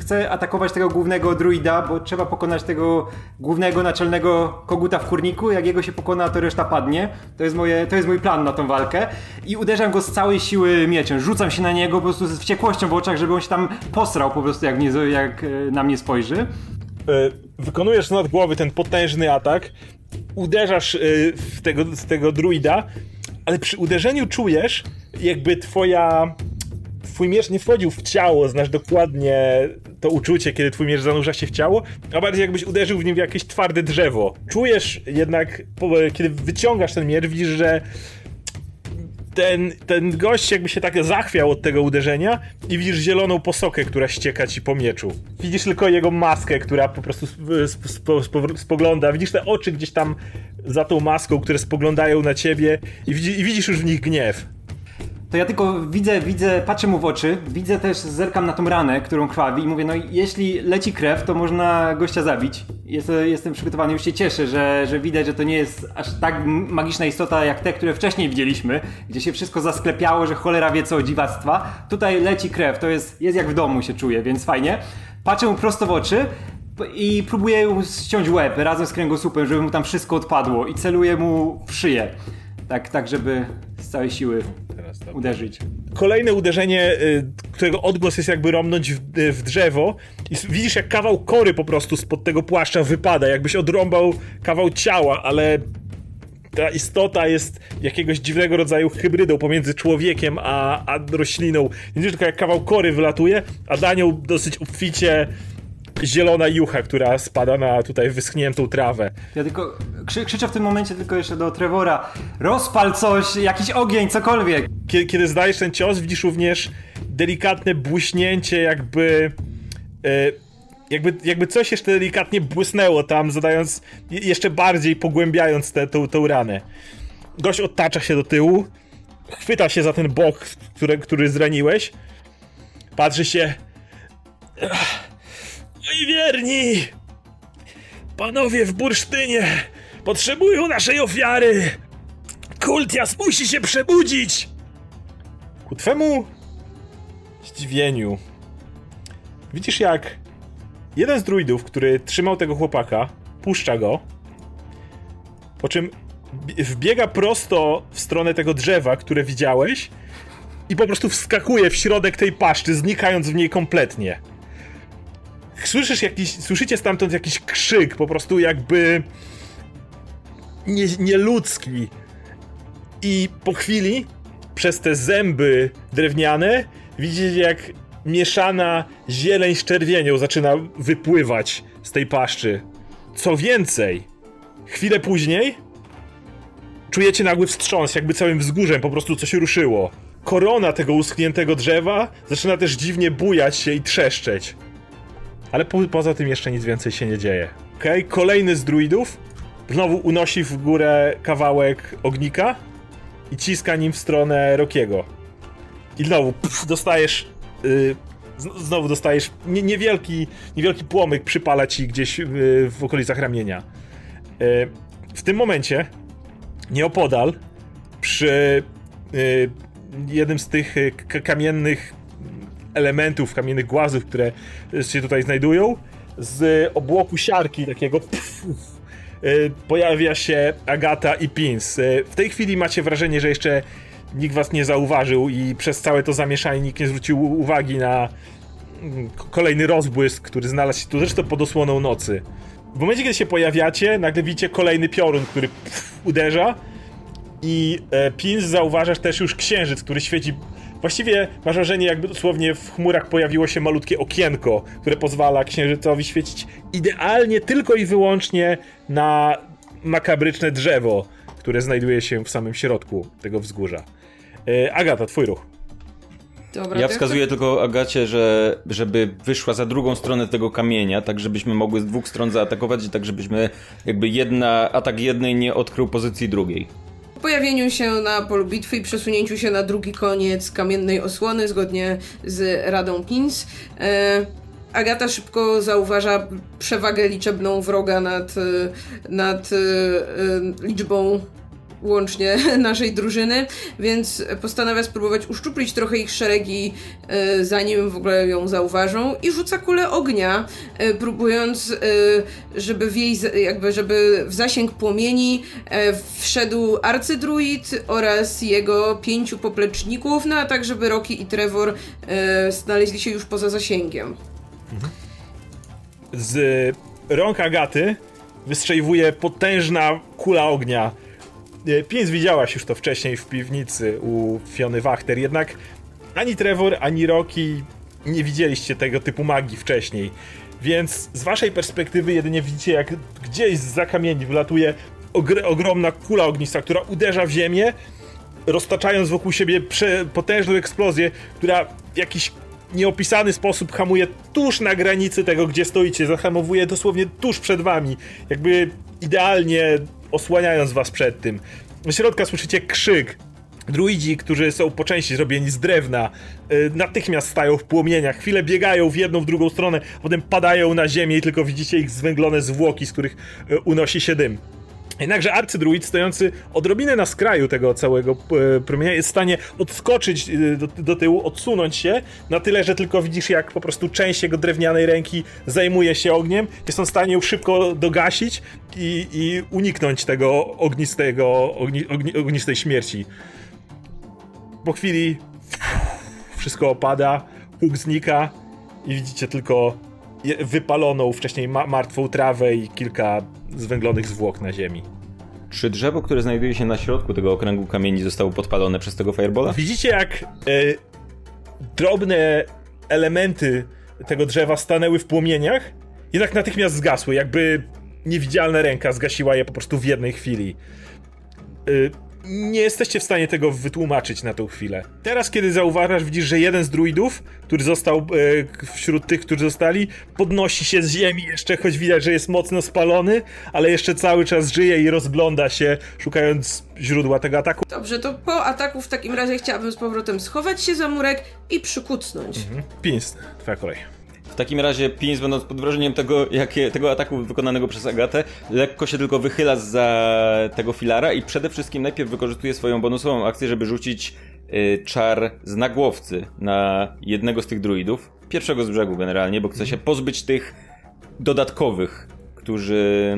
chcę atakować tego głównego druida, bo trzeba pokonać tego głównego naczelnego koguta w kurniku. Jak jego się pokona, to reszta padnie. To jest, moje, to jest mój plan na tą walkę. I uderzam go z całej siły mieczem. Rzucam się na niego po prostu z wściekłością w oczach, żeby on się tam posrał po prostu, jak, mnie, jak e, na mnie spojrzy. E, wykonujesz nad głowy ten potężny atak, uderzasz e, w tego, w tego druida, ale przy uderzeniu czujesz, jakby twoja. Twój miecz nie wchodził w ciało, znasz dokładnie to uczucie, kiedy twój miecz zanurza się w ciało, a bardziej jakbyś uderzył w nim w jakieś twarde drzewo. Czujesz jednak, kiedy wyciągasz ten miecz, widzisz, że ten, ten gość jakby się tak zachwiał od tego uderzenia i widzisz zieloną posokę, która ścieka ci po mieczu. Widzisz tylko jego maskę, która po prostu sp- sp- sp- spogląda. Widzisz te oczy gdzieś tam za tą maską, które spoglądają na ciebie i, widzi, i widzisz już w nich gniew. To ja tylko widzę, widzę, patrzę mu w oczy, widzę też, zerkam na tą ranę, którą krwawi i mówię, no jeśli leci krew, to można gościa zabić. Jest, jestem przygotowany, już się cieszę, że, że widać, że to nie jest aż tak magiczna istota jak te, które wcześniej widzieliśmy, gdzie się wszystko zasklepiało, że cholera wie co dziwactwa. Tutaj leci krew, to jest, jest jak w domu się czuję, więc fajnie. Patrzę mu prosto w oczy i próbuję mu ściąć łeb razem z kręgosłupem, żeby mu tam wszystko odpadło i celuję mu w szyję. Tak, tak, żeby z całej siły uderzyć. Kolejne uderzenie, y, którego odgłos jest jakby romnąć w, y, w drzewo i widzisz jak kawał kory po prostu spod tego płaszcza wypada, jakbyś odrąbał kawał ciała, ale ta istota jest jakiegoś dziwnego rodzaju hybrydą pomiędzy człowiekiem a, a rośliną. Widzisz tylko jak kawał kory wylatuje, a nią dosyć obficie zielona jucha, która spada na tutaj wyschniętą trawę. Ja tylko krzy, krzyczę w tym momencie tylko jeszcze do Trevora rozpal coś, jakiś ogień, cokolwiek. Kiedy, kiedy zdajesz ten cios, widzisz również delikatne błyśnięcie, jakby. E, jakby, jakby coś jeszcze delikatnie błysnęło tam, zadając. je- jeszcze bardziej pogłębiając tę ranę. Gość odtacza się do tyłu, chwyta się za ten bok, który, który zraniłeś. Patrzy się. Moi wierni! Panowie w bursztynie potrzebują naszej ofiary! Kultias musi się przebudzić! Ku twemu zdziwieniu widzisz jak jeden z druidów, który trzymał tego chłopaka, puszcza go, po czym bie- wbiega prosto w stronę tego drzewa, które widziałeś i po prostu wskakuje w środek tej paszczy, znikając w niej kompletnie. Słyszysz jakiś, słyszycie stamtąd jakiś krzyk, po prostu jakby nie, nieludzki. I po chwili, przez te zęby drewniane, widzicie jak mieszana zieleń z czerwienią zaczyna wypływać z tej paszczy. Co więcej, chwilę później czujecie nagły wstrząs, jakby całym wzgórzem po prostu coś ruszyło. Korona tego uschniętego drzewa zaczyna też dziwnie bujać się i trzeszczeć. Ale po, poza tym jeszcze nic więcej się nie dzieje. Okej, okay? kolejny z druidów znowu unosi w górę kawałek ognika i ciska nim w stronę Rokiego. I znowu dostajesz. Yy, znowu dostajesz nie, niewielki, niewielki płomyk przypala ci gdzieś yy, w okolicach ramienia. Yy, w tym momencie, nieopodal, przy yy, jednym z tych k- kamiennych elementów, kamiennych głazów, które się tutaj znajdują, z obłoku siarki takiego pff, y, pojawia się Agata i Pins. Y, W tej chwili macie wrażenie, że jeszcze nikt was nie zauważył i przez całe to zamieszanie nikt nie zwrócił uwagi na mm, kolejny rozbłysk, który znalazł się tu zresztą pod osłoną nocy. W momencie, kiedy się pojawiacie, nagle widzicie kolejny piorun, który pff, uderza i e, Pins zauważasz też już księżyc, który świeci. Właściwie masz wrażenie, jakby dosłownie w chmurach pojawiło się malutkie okienko, które pozwala księżycowi świecić idealnie tylko i wyłącznie na makabryczne drzewo, które znajduje się w samym środku tego wzgórza. E, Agata, twój ruch. Dobra, Ja to wskazuję tylko Agacie, że żeby wyszła za drugą stronę tego kamienia, tak żebyśmy mogły z dwóch stron zaatakować i tak żebyśmy jakby jedna, atak jednej nie odkrył pozycji drugiej. Po pojawieniu się na polu bitwy i przesunięciu się na drugi koniec kamiennej osłony, zgodnie z Radą Pins, e, Agata szybko zauważa przewagę liczebną wroga nad, e, nad e, liczbą łącznie [laughs] naszej drużyny, więc postanawia spróbować uszczuplić trochę ich szeregi, e, zanim w ogóle ją zauważą i rzuca kulę ognia, e, próbując, e, żeby w jej, jakby, żeby w zasięg płomieni wszedł arcydruid oraz jego pięciu popleczników, no a tak, żeby Rocky i Trevor znaleźli się już poza zasięgiem. z rąk Agaty wystrzeliwuje potężna kula ognia. E, Pięć widziałaś już to wcześniej w piwnicy u Fiony Wachter, jednak ani Trevor, ani Rocky nie widzieliście tego typu magii wcześniej. Więc z waszej perspektywy jedynie widzicie, jak gdzieś z kamieni wylatuje ogr- ogromna kula ognista, która uderza w ziemię, roztaczając wokół siebie potężną eksplozję, która w jakiś nieopisany sposób hamuje tuż na granicy tego, gdzie stoicie. Zahamowuje dosłownie tuż przed wami, jakby idealnie osłaniając was przed tym. Z środka słyszycie krzyk. Druidzi, którzy są po części zrobieni z drewna, y, natychmiast stają w płomieniach, chwilę biegają w jedną, w drugą stronę, potem padają na ziemię i tylko widzicie ich zwęglone zwłoki, z których y, unosi się dym. Jednakże arcydruid stojący odrobinę na skraju tego całego e, promienia jest w stanie odskoczyć e, do, do tyłu, odsunąć się na tyle, że tylko widzisz jak po prostu część jego drewnianej ręki zajmuje się ogniem. Jest on w stanie ją szybko dogasić i, i uniknąć tego ognistego, ogni, ogni, ognistej śmierci. Po chwili wszystko opada, huk znika i widzicie tylko wypaloną wcześniej ma- martwą trawę i kilka zwęglonych zwłok na ziemi. Czy drzewo, które znajduje się na środku tego okręgu kamieni zostało podpalone przez tego firebola? Widzicie, jak e, drobne elementy tego drzewa stanęły w płomieniach, jednak natychmiast zgasły, jakby niewidzialna ręka zgasiła je po prostu w jednej chwili. E, nie jesteście w stanie tego wytłumaczyć na tą chwilę. Teraz, kiedy zauważasz, widzisz, że jeden z druidów, który został e, wśród tych, którzy zostali, podnosi się z ziemi jeszcze, choć widać, że jest mocno spalony, ale jeszcze cały czas żyje i rozgląda się, szukając źródła tego ataku. Dobrze, to po ataku w takim razie chciałabym z powrotem schować się za murek i przykucnąć. Mhm. Pins, twoja kolej. W takim razie Pins, będąc pod wrażeniem tego, jakie, tego ataku wykonanego przez Agatę, lekko się tylko wychyla za tego filara i przede wszystkim najpierw wykorzystuje swoją bonusową akcję, żeby rzucić y, czar z nagłowcy na jednego z tych druidów. Pierwszego z brzegu generalnie, bo chce się pozbyć tych dodatkowych, którzy,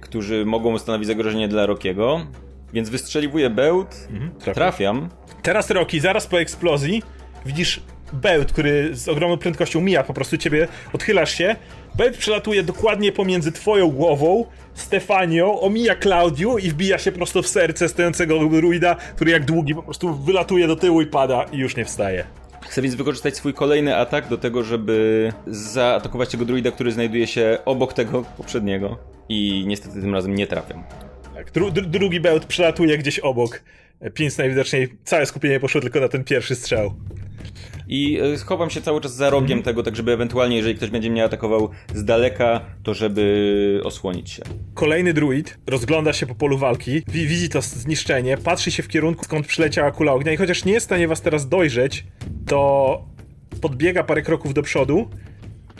którzy mogą stanowić zagrożenie dla Rokiego. Więc wystrzeliwuję bełt, Mhm, trafia. trafiam. Teraz Roki, zaraz po eksplozji, widzisz bełt, który z ogromną prędkością mija po prostu ciebie, odchylasz się. Bełt przelatuje dokładnie pomiędzy twoją głową, Stefanią, omija Klaudiu i wbija się prosto w serce stojącego druida, który jak długi po prostu wylatuje do tyłu i pada i już nie wstaje. Chcę więc wykorzystać swój kolejny atak do tego, żeby zaatakować tego druida, który znajduje się obok tego poprzedniego. I niestety tym razem nie trafiam. Tak, dru dru drugi bełt przelatuje gdzieś obok. Pins najwidoczniej całe skupienie poszło tylko na ten pierwszy strzał. I e, schowam się cały czas za rogiem tego, tak żeby ewentualnie, jeżeli ktoś będzie mnie atakował z daleka, to żeby osłonić się. Kolejny druid rozgląda się po polu walki, wi- widzi to zniszczenie, patrzy się w kierunku, skąd przyleciała kula ognia i chociaż nie jest w stanie was teraz dojrzeć, to podbiega parę kroków do przodu,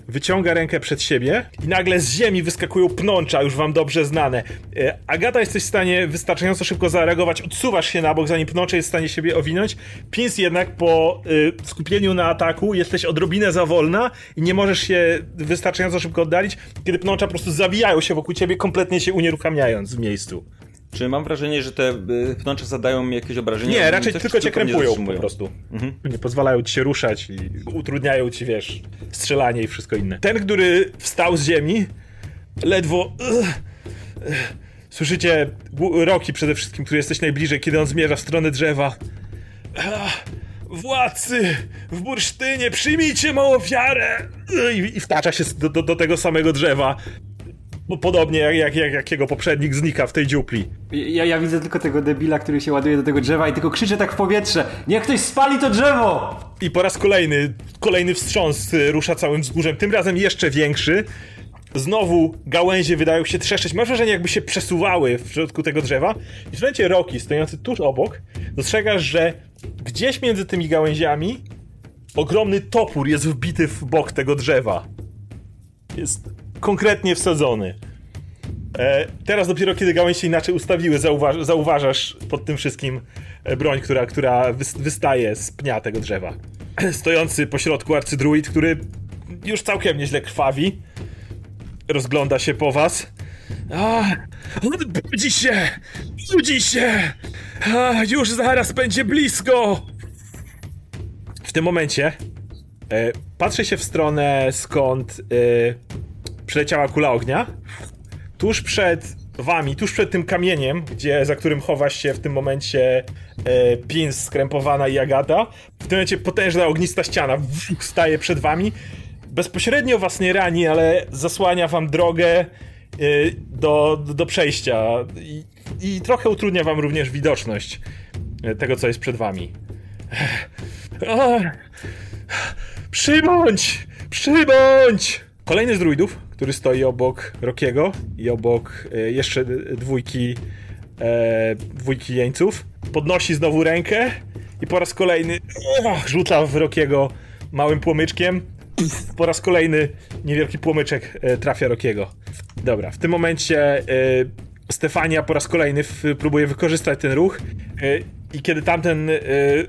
wyciąga rękę przed siebie i nagle z ziemi wyskakują pnącza, już wam dobrze znane. E, Agata, jesteś w stanie wystarczająco szybko zareagować, odsuwasz się na bok, zanim pnącze jest w stanie siebie owinąć. Pins jednak po y, skupieniu na ataku jesteś odrobinę za wolna i nie możesz się wystarczająco szybko oddalić, kiedy pnącza po prostu zawijają się wokół ciebie, kompletnie się unieruchamiając w miejscu. Czy mam wrażenie, że te y, pnącze zadają mi jakieś obrażenia? Nie, raczej Coś, tylko cię krępują po prostu. Mhm. Nie pozwalają ci się ruszać i utrudniają ci, wiesz, strzelanie i wszystko inne. Ten, który wstał z ziemi, ledwo... Słyszycie Roki przede wszystkim, który jesteś najbliżej, kiedy on zmierza w stronę drzewa. Władcy w bursztynie, przyjmijcie mą ofiarę! I, i wtacza się do, do, do tego samego drzewa. Bo podobnie jak, jak, jak, jak jego poprzednik znika w tej dziupli. Ja, ja widzę tylko tego debila, który się ładuje do tego drzewa i tylko krzycze tak w powietrze. Niech ktoś spali to drzewo! I po raz kolejny, kolejny wstrząs y, rusza całym wzgórzem, tym razem jeszcze większy. Znowu gałęzie wydają się trzeszczeć. Masz wrażenie, jakby się przesuwały w środku tego drzewa. I w momencie Roki, stojący tuż obok, dostrzegasz, że gdzieś między tymi gałęziami ogromny topór jest wbity w bok tego drzewa. Jest konkretnie wsadzony. E, teraz dopiero kiedy gałęzie inaczej ustawiły, zauważ, zauważasz pod tym wszystkim e, broń, która, która wys, wystaje z pnia tego drzewa. [clears throat] Stojący pośrodku arcydruid, który już całkiem nieźle krwawi, rozgląda się po was. A, budzi się! Budzi się! A, już zaraz będzie blisko! W tym momencie e, patrzę się w stronę skąd e, przyleciała kula ognia tuż przed wami, tuż przed tym kamieniem, gdzie, za którym chowa się w tym momencie e, Pins, skrępowana i Agata, w tym momencie potężna ognista ściana staje przed wami. Bezpośrednio was nie rani, ale zasłania wam drogę e, do, do, przejścia i, i trochę utrudnia wam również widoczność e, tego, co jest przed wami. A, Przybądź! Przybądź! Kolejny z druidów, który stoi obok Rokiego i obok e, jeszcze dwójki e, dwójki jeńców, podnosi znowu rękę i po raz kolejny ach, rzuca w Rokiego małym płomyczkiem. Po raz kolejny niewielki płomyczek e, trafia Rokiego. Dobra, w tym momencie e, Stefania po raz kolejny próbuje wykorzystać ten ruch e, i kiedy tamten e,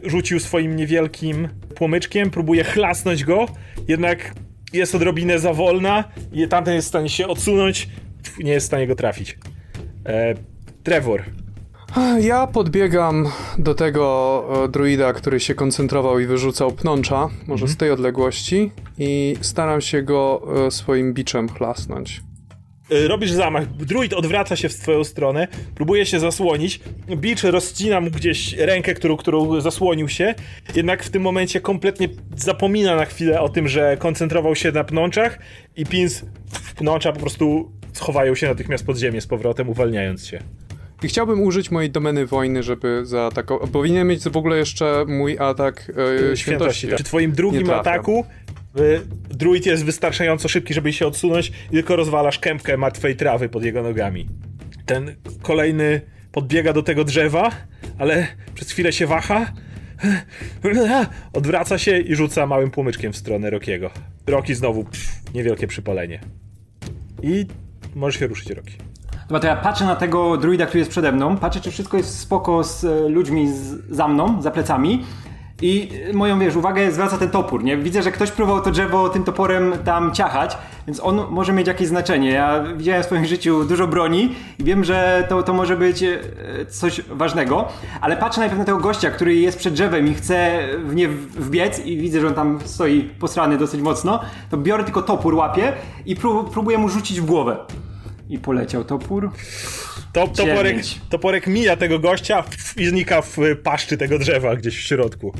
rzucił swoim niewielkim płomyczkiem, próbuje chlasnąć go, jednak jest odrobinę za wolna i tamten jest w stanie się odsunąć, nie jest w stanie go trafić. E, Trevor. Ja podbiegam do tego e, druida, który się koncentrował i wyrzucał pnącza, może z tej odległości, i staram się go e, swoim biczem chlasnąć. E, Robisz zamach, druid odwraca się w twoją stronę, próbuje się zasłonić, Beach rozcina mu gdzieś rękę, którą, którą zasłonił się, jednak w tym momencie kompletnie zapomina na chwilę o tym, że koncentrował się na pnączach i pins pnącza po prostu schowają się natychmiast pod ziemię z powrotem, uwalniając się. I chciałbym użyć mojej domeny wojny, żeby zaatakować. Powinien mieć w ogóle jeszcze mój atak e, świętości. Przy twoim drugim ataku y, druid jest wystarczająco szybki, żeby się odsunąć i tylko rozwalasz kępkę martwej trawy pod jego nogami. Ten kolejny podbiega do tego drzewa, ale przez chwilę się waha, odwraca się i rzuca małym płomyczkiem w stronę Rokiego. Roki znowu pff, niewielkie przypalenie. I możesz się ruszyć, Roki. Dobra, to ja patrzę na tego druida, który jest przede mną, patrzę, czy wszystko jest spoko z e, ludźmi z, za mną, za plecami. I moją, wiesz, uwagę zwraca ten topór, nie? Widzę, że ktoś próbował to drzewo tym toporem tam ciachać, więc on może mieć jakieś znaczenie. Ja widziałem w swoim życiu dużo broni i wiem, że to, to może być e, coś ważnego, ale patrzę najpierw na tego gościa, który jest przed drzewem i chce w nie wbiec i widzę, że on tam stoi posrany dosyć mocno, to biorę tylko topór, łapię i prób, próbuję mu rzucić w głowę. I poleciał topór. To, toporek, toporek mija tego gościa i znika w paszczy tego drzewa gdzieś w środku.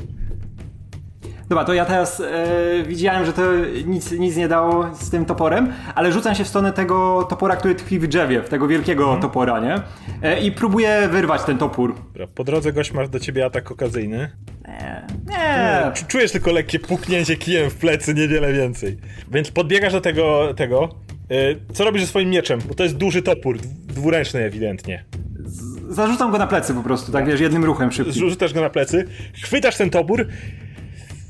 Dobra, to ja teraz e, widziałem, że to nic, nic nie dało z tym toporem, ale rzucam się w stronę tego topora, który tkwi w drzewie, w tego wielkiego mhm. topora, nie? E, I próbuję wyrwać ten topór. Po drodze gość masz do ciebie atak okazyjny. Nie, nie. Czujesz tylko lekkie puknięcie kijem w plecy, niewiele więcej. Więc podbiegasz do tego, tego co robisz ze swoim mieczem? Bo to jest duży topór, dwuręczny ewidentnie. Zarzucam go na plecy po prostu, tak wiesz, jednym ruchem szybkim. Zarzucasz go na plecy, chwytasz ten topór,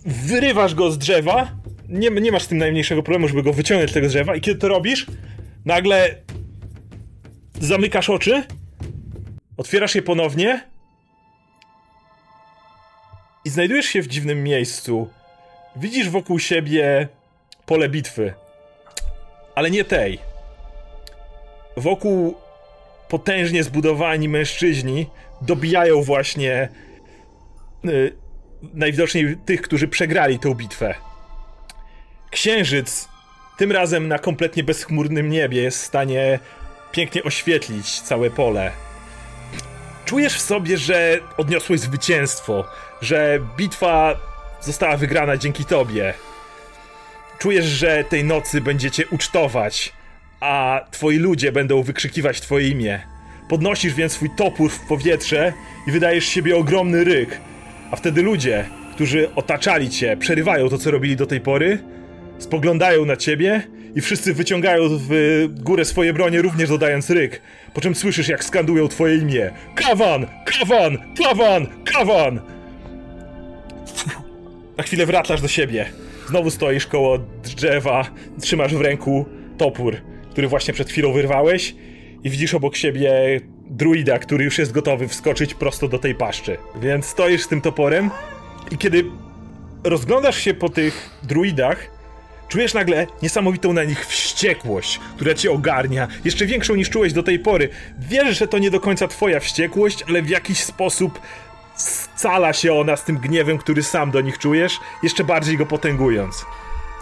wyrywasz go z drzewa, nie, nie masz z tym najmniejszego problemu, żeby go wyciągnąć z tego drzewa i kiedy to robisz, nagle zamykasz oczy, otwierasz je ponownie i znajdujesz się w dziwnym miejscu. Widzisz wokół siebie pole bitwy ale nie tej. Wokół potężnie zbudowani mężczyźni dobijają właśnie yy, najwidoczniej tych, którzy przegrali tę bitwę. Księżyc tym razem na kompletnie bezchmurnym niebie jest w stanie pięknie oświetlić całe pole. Czujesz w sobie, że odniosłeś zwycięstwo, że bitwa została wygrana dzięki tobie. Czujesz, że tej nocy będziecie ucztować, a twoi ludzie będą wykrzykiwać twoje imię. Podnosisz więc swój topór w powietrze i wydajesz siebie ogromny ryk. A wtedy ludzie, którzy otaczali cię, przerywają to, co robili do tej pory, spoglądają na ciebie i wszyscy wyciągają w górę swoje bronie, również dodając ryk. Po czym słyszysz, jak skandują twoje imię. Kawan! Kawan! Kawan! Kawan! Na chwilę wracasz do siebie. Znowu stoisz koło drzewa, trzymasz w ręku topór, który właśnie przed chwilą wyrwałeś i widzisz obok siebie druida, który już jest gotowy wskoczyć prosto do tej paszczy. Więc stoisz z tym toporem i kiedy rozglądasz się po tych druidach, czujesz nagle niesamowitą na nich wściekłość, która cię ogarnia, jeszcze większą niż czułeś do tej pory. Wiesz, że to nie do końca twoja wściekłość, ale w jakiś sposób scala się ona z tym gniewem, który sam do nich czujesz, jeszcze bardziej go potęgując.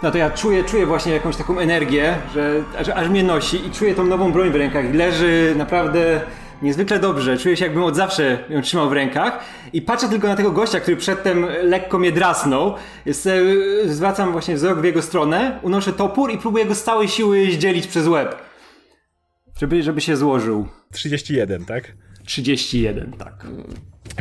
No to ja czuję, czuję właśnie jakąś taką energię, że aż, aż mnie nosi i czuję tą nową broń w rękach. Leży naprawdę niezwykle dobrze. Czuję się jakbym od zawsze ją trzymał w rękach i patrzę tylko na tego gościa, który przedtem lekko mnie drasnął. E, zwracam właśnie wzrok w jego stronę, unoszę topór i próbuję go z całej siły zdzielić przez łeb. Żeby, żeby się złożył. 31, tak? 31, tak.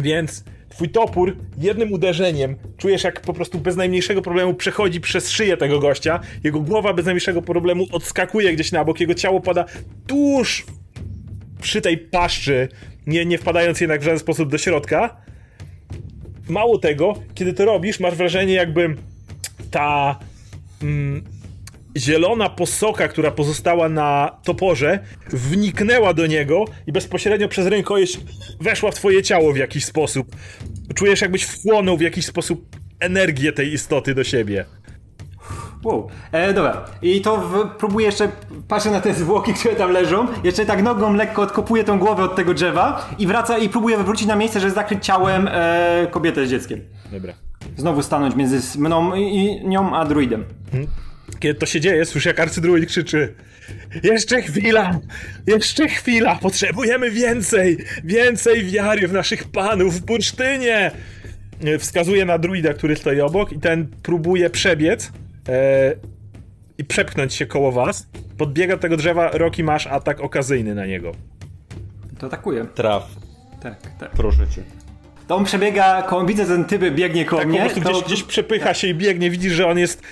Więc twój topór jednym uderzeniem czujesz, jak po prostu bez najmniejszego problemu przechodzi przez szyję tego gościa. Jego głowa bez najmniejszego problemu odskakuje gdzieś na bok, jego ciało pada tuż przy tej paszczy, nie, nie wpadając jednak w żaden sposób do środka. Mało tego, kiedy to robisz, masz wrażenie, jakby ta mm, zielona posoka, która pozostała na toporze, wniknęła do niego i bezpośrednio przez rękojeść weszła w twoje ciało w jakiś sposób. Czujesz, jakbyś wchłonął w jakiś sposób energię tej istoty do siebie. Wow. E, dobra. I to w, próbuję jeszcze, patrzę na te zwłoki, [laughs] które tam leżą, jeszcze tak nogą lekko odkopuję tą głowę od tego drzewa i wraca i próbuję wrócić na miejsce, żeby zakryć ciałem e, kobietę z dzieckiem. Dobra. Znowu stanąć między mną i nią a druidem. Hmm. Kiedy to się dzieje, słyszę jak arcydruid krzyczy Jeszcze chwila! Jeszcze chwila! Potrzebujemy więcej! Więcej wiary w naszych panów w bursztynie! Wskazuje na druida, który stoi obok i ten próbuje przebiec e, i przepchnąć się koło was. Podbiega do tego drzewa, Roki masz atak okazyjny na niego. To atakuje. Traf. Tak, tak. Proszę cię. To on przebiega, koło, widzę ten typ biegnie koło Tak po mnie. prostu to... gdzieś, gdzieś przepycha się i biegnie, widzisz, że on jest...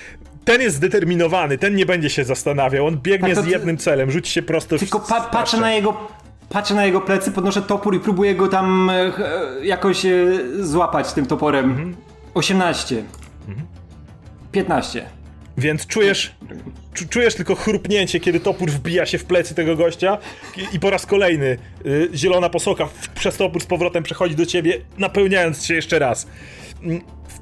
Ten jest zdeterminowany, ten nie będzie się zastanawiał, on biegnie Tak, z jednym celem, rzuci się prosto w Tylko pa starsze. patrzę na jego. Patrzę na jego plecy, podnoszę topór i próbuję go tam e, e, jakoś e, złapać tym toporem. Mhm. 18. 15. Więc czujesz, czu- czujesz tylko chrupnięcie, kiedy topór wbija się w plecy tego gościa i, po raz kolejny y, zielona posoka w, przez topór z powrotem przechodzi do ciebie, napełniając cię jeszcze raz.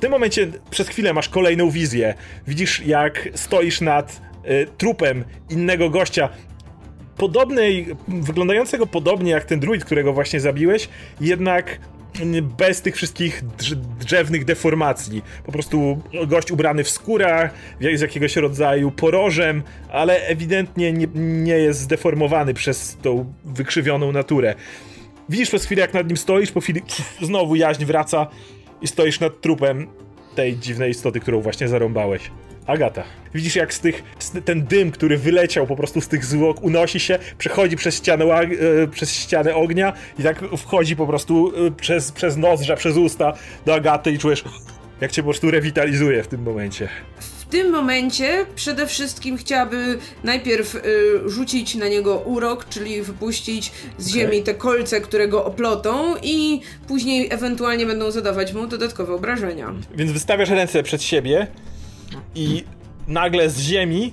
Mm, tym momencie przez chwilę masz kolejną wizję. Widzisz, jak stoisz nad y, trupem innego gościa, podobnej, wyglądającego podobnie jak ten druid, którego właśnie zabiłeś, jednak bez tych wszystkich drz drzewnych deformacji. Po prostu gość ubrany w skórach, z jakiegoś rodzaju porożem, ale ewidentnie nie, nie jest zdeformowany przez tą wykrzywioną naturę. Widzisz przez chwilę, jak nad nim stoisz, po chwili znowu jaźń wraca i stoisz nad trupem tej dziwnej istoty, którą właśnie zarąbałeś. Agata. Widzisz, jak z tych, z ten dym, który wyleciał po prostu z tych zwłok, unosi się, przechodzi przez ścianę, e, przez ścianę ognia i tak wchodzi po prostu e, przez, przez nozdrza, przez usta do Agaty i czujesz, jak cię po prostu rewitalizuje w tym momencie. W tym momencie przede wszystkim chciałaby najpierw y, rzucić na niego urok, czyli wypuścić z ziemi te kolce, które go oplotą i później ewentualnie będą zadawać mu dodatkowe obrażenia. Więc wystawiasz ręce przed siebie i nagle z ziemi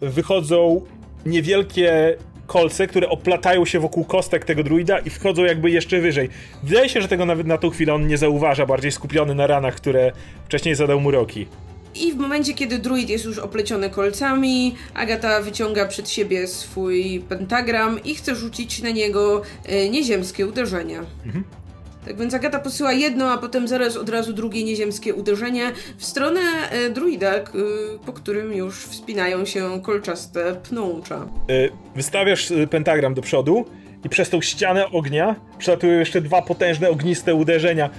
wychodzą niewielkie kolce, które oplatają się wokół kostek tego druida i wchodzą jakby jeszcze wyżej. Wydaje się, że tego nawet na tą chwilę on nie zauważa, bardziej skupiony na ranach, które wcześniej zadał mu Roki. I w momencie, kiedy druid jest już opleciony kolcami, Agata wyciąga przed siebie swój pentagram i chce rzucić na niego e, nieziemskie uderzenie. Tak więc Agata posyła jedno, a potem zaraz od razu drugie nieziemskie uderzenie w stronę e, druida, po którym już wspinają się kolczaste pnącza. Y, Wystawiasz pentagram do przodu i przez tą ścianę ognia przelatują jeszcze dwa potężne ogniste uderzenia.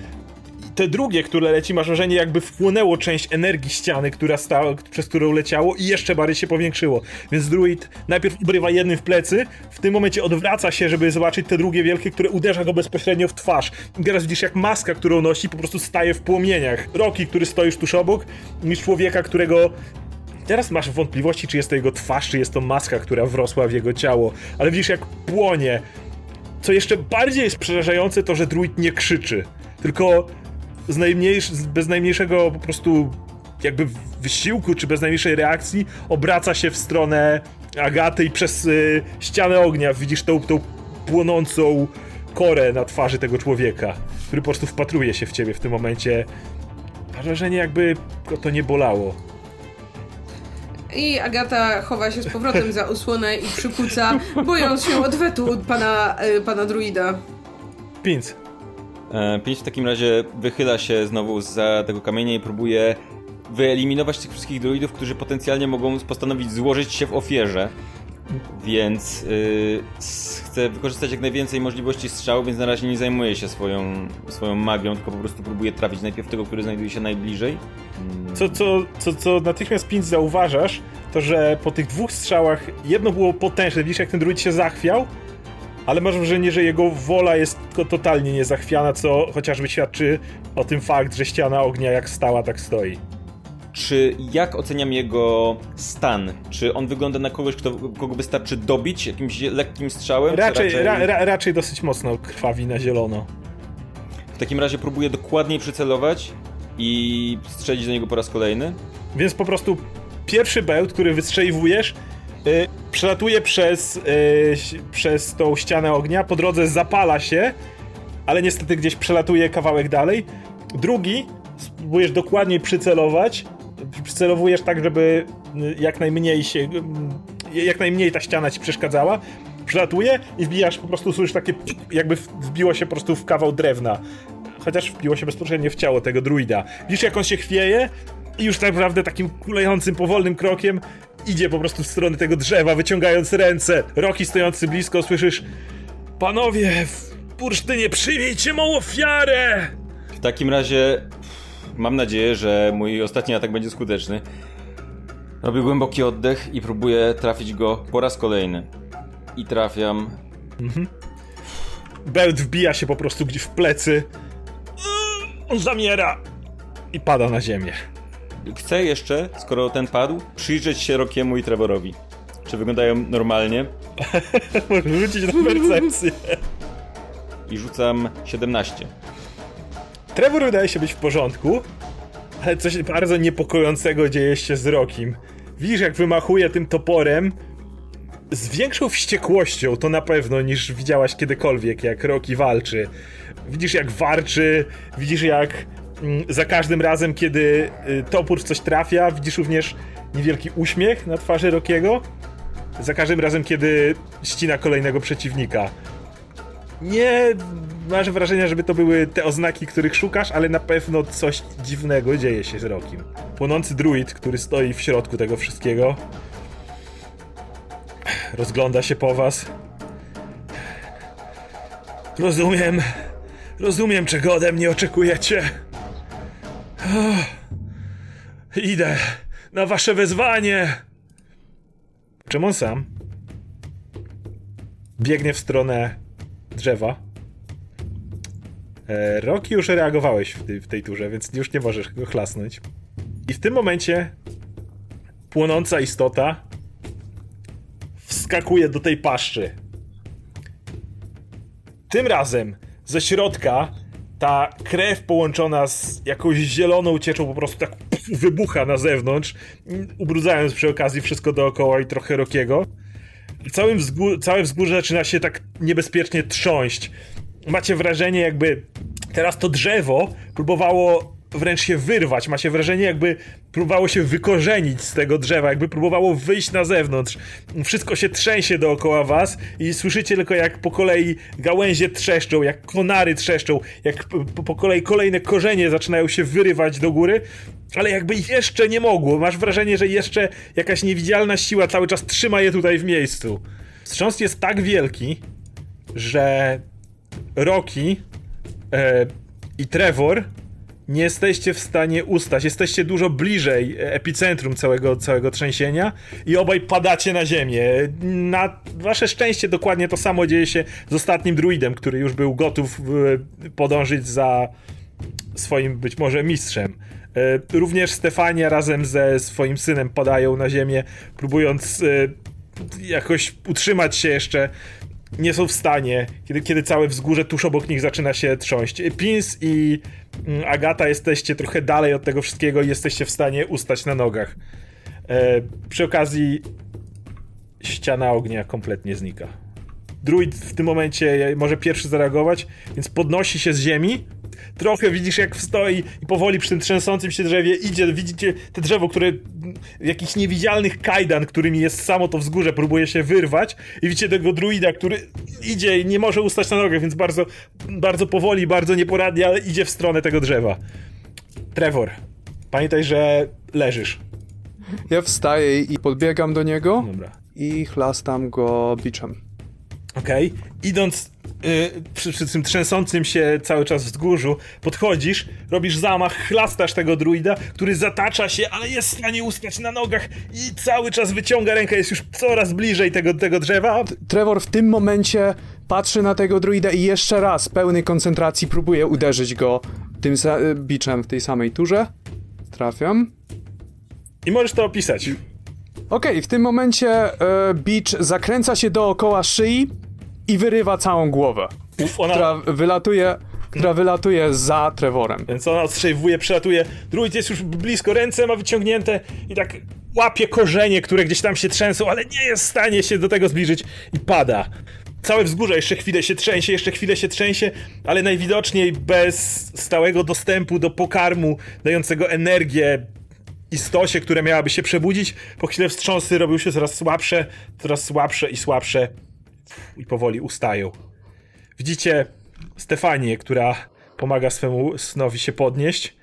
Te drugie, które leci, masz wrażenie jakby wchłonęło część energii ściany, która stała, przez którą leciało i jeszcze bardziej się powiększyło. Więc druid najpierw ubrywa jednym w plecy, w tym momencie odwraca się, żeby zobaczyć te drugie wielkie, które uderza go bezpośrednio w twarz. I teraz widzisz jak maska, którą nosi, po prostu staje w płomieniach. Roki, który stoisz tuż obok, niż człowieka, którego Teraz masz wątpliwości, czy jest to jego twarz, czy jest to maska, która wrosła w jego ciało, ale widzisz jak płonie. Co jeszcze bardziej jest przerażające, to że druid nie krzyczy, tylko z najmniejsz, bez najmniejszego po prostu jakby wysiłku, czy bez najmniejszej reakcji obraca się w stronę Agaty i przez y, ścianę ognia widzisz tą, tą płonącą korę na twarzy tego człowieka, który po prostu wpatruje się w ciebie w tym momencie. Masz wrażenie, jakby go to nie bolało. I Agata chowa się z powrotem za osłonę i przykuca, bojąc się odwetu pana, e, pana druida. Pinc. E, Pięć w takim razie wychyla się znowu za tego kamienia i próbuje wyeliminować tych wszystkich druidów, którzy potencjalnie mogą postanowić złożyć się w ofierze. Więc y, chce wykorzystać jak najwięcej możliwości strzału, więc na razie nie zajmuje się swoją, swoją magią, tylko po prostu próbuje trafić najpierw tego, który znajduje się najbliżej. Co, co, co, co natychmiast Pinc zauważasz, to że po tych dwóch strzałach jedno było potężne, widzisz jak ten druid się zachwiał, ale masz wrażenie, że jego wola jest totalnie niezachwiana, co chociażby świadczy o tym fakt, że ściana ognia jak stała, tak stoi. Czy jak oceniam jego stan? Czy on wygląda na kogoś, kto, kogo wystarczy dobić jakimś lekkim strzałem? czy Raczej, Ra, ra, raczej dosyć mocno krwawi na zielono. W takim razie próbuję dokładniej przycelować i strzelić do niego po raz kolejny. Więc po prostu pierwszy bełt, który wystrzeliwujesz, yy, przelatuje przez, ś- przez tą ścianę ognia, po drodze zapala się, ale niestety gdzieś przelatuje kawałek dalej. Drugi, spróbujesz dokładniej przycelować, przycelowujesz tak, żeby y, jak najmniej się, y, jak najmniej ta ściana ci przeszkadzała. Przelatuje i wbijasz, po prostu słyszysz takie, jakby wbiło się po prostu w kawał drewna. Chociaż wbiło się bezpośrednio w ciało tego druida. Widzisz, jak on się chwieje i już tak naprawdę takim kulejącym, powolnym krokiem idzie po prostu w stronę tego drzewa, wyciągając ręce. Roki stojący blisko, słyszysz Panowie, w bursztynie przyjmijcie mą ofiarę! W takim razie mam nadzieję, że mój ostatni atak będzie skuteczny. Robię głęboki oddech i próbuję trafić go po raz kolejny. I trafiam. bełt wbija się po prostu gdzieś w plecy. On zamiera i pada na ziemię. Chcę jeszcze, skoro ten padł, przyjrzeć się Rokiemu i Trevorowi. Czy wyglądają normalnie? [laughs] Może rzucić na percepcję. I rzucam 17. Trevor wydaje się być w porządku, ale coś bardzo niepokojącego dzieje się z Rokim. Widzisz, jak wymachuje tym toporem z większą wściekłością, to na pewno, niż widziałaś kiedykolwiek, jak Roki walczy. Widzisz, jak warczy, widzisz, jak za każdym razem, kiedy y, topór w coś trafia, widzisz również niewielki uśmiech na twarzy Rokiego. Za każdym razem, kiedy ścina kolejnego przeciwnika. Nie masz wrażenia, żeby to były te oznaki, których szukasz, ale na pewno coś dziwnego dzieje się z Rokim. Płonący druid, który stoi w środku tego wszystkiego, rozgląda się po was. Rozumiem. Rozumiem, czego ode mnie oczekujecie. Idę na wasze wezwanie. Czemu on sam biegnie w stronę drzewa? E, Roki już reagowałeś w tej, w tej turze, więc już nie możesz go chlasnąć. I w tym momencie płonąca istota wskakuje do tej paszczy. Tym razem ze środka ta krew połączona z jakąś zieloną cieczą po prostu tak wybucha na zewnątrz, ubrudzając przy okazji wszystko dookoła i trochę Rokiego. Całym wzgó- całe wzgórze zaczyna się tak niebezpiecznie trząść. Macie wrażenie, jakby teraz to drzewo próbowało wręcz się wyrwać. Macie wrażenie, jakby próbowało się wykorzenić z tego drzewa, jakby próbowało wyjść na zewnątrz. Wszystko się trzęsie dookoła was i słyszycie tylko jak po kolei gałęzie trzeszczą, jak konary trzeszczą, jak po, po kolei kolejne korzenie zaczynają się wyrywać do góry, ale jakby jeszcze nie mogło. Masz wrażenie, że jeszcze jakaś niewidzialna siła cały czas trzyma je tutaj w miejscu. Wstrząs jest tak wielki, że Rocky e, i Trevor nie jesteście w stanie ustać. Jesteście dużo bliżej epicentrum całego, całego trzęsienia i obaj padacie na ziemię. Na wasze szczęście dokładnie to samo dzieje się z ostatnim druidem, który już był gotów e, podążyć za swoim być może mistrzem. E, Również Stefania razem ze swoim synem padają na ziemię, próbując e, jakoś utrzymać się jeszcze nie są w stanie, kiedy, kiedy całe wzgórze tuż obok nich zaczyna się trząść. Pins i mm, Agata jesteście trochę dalej od tego wszystkiego i jesteście w stanie ustać na nogach. E, przy okazji ściana ognia kompletnie znika. Druid w tym momencie może pierwszy zareagować, więc podnosi się z ziemi. Trochę widzisz, jak stoi i powoli przy tym trzęsącym się drzewie idzie. Widzicie te drzewo, które jakichś niewidzialnych kajdan, którymi jest samo to wzgórze, próbuje się wyrwać. I widzicie tego druida, który idzie i nie może ustać na nogę, więc bardzo, bardzo powoli, bardzo nieporadnie, ale idzie w stronę tego drzewa. Trevor, pamiętaj, że leżysz. Ja wstaję i podbiegam do niego Dobra. i chlastam go biczem. Okej. Idąc y, przy, przy tym trzęsącym się cały czas wzgórzu, podchodzisz, robisz zamach, chlastasz tego druida, który zatacza się, ale jest w stanie ustać na nogach i cały czas wyciąga rękę, jest już coraz bliżej tego, tego drzewa. Trevor w tym momencie patrzy na tego druida i jeszcze raz, pełnej koncentracji, próbuje uderzyć go tym sa- biczem w tej samej turze. Trafiam. I możesz to opisać. Okej, w tym momencie e, bicz zakręca się dookoła szyi i wyrywa całą głowę, Uf, ona, która wylatuje, która wylatuje za Trevorem. Więc ona ostrzejwuje, przelatuje. Druid jest już blisko, ręce ma wyciągnięte i tak łapie korzenie, które gdzieś tam się trzęsą, ale nie jest w stanie się do tego zbliżyć i pada. Całe wzgórze jeszcze chwilę się trzęsie, jeszcze chwilę się trzęsie, ale najwidoczniej bez stałego dostępu do pokarmu dającego energię istocie, która miałaby się przebudzić, po chwilę wstrząsy robią się coraz słabsze, coraz słabsze i słabsze i powoli ustają. Widzicie Stefanię, która pomaga swemu synowi się podnieść.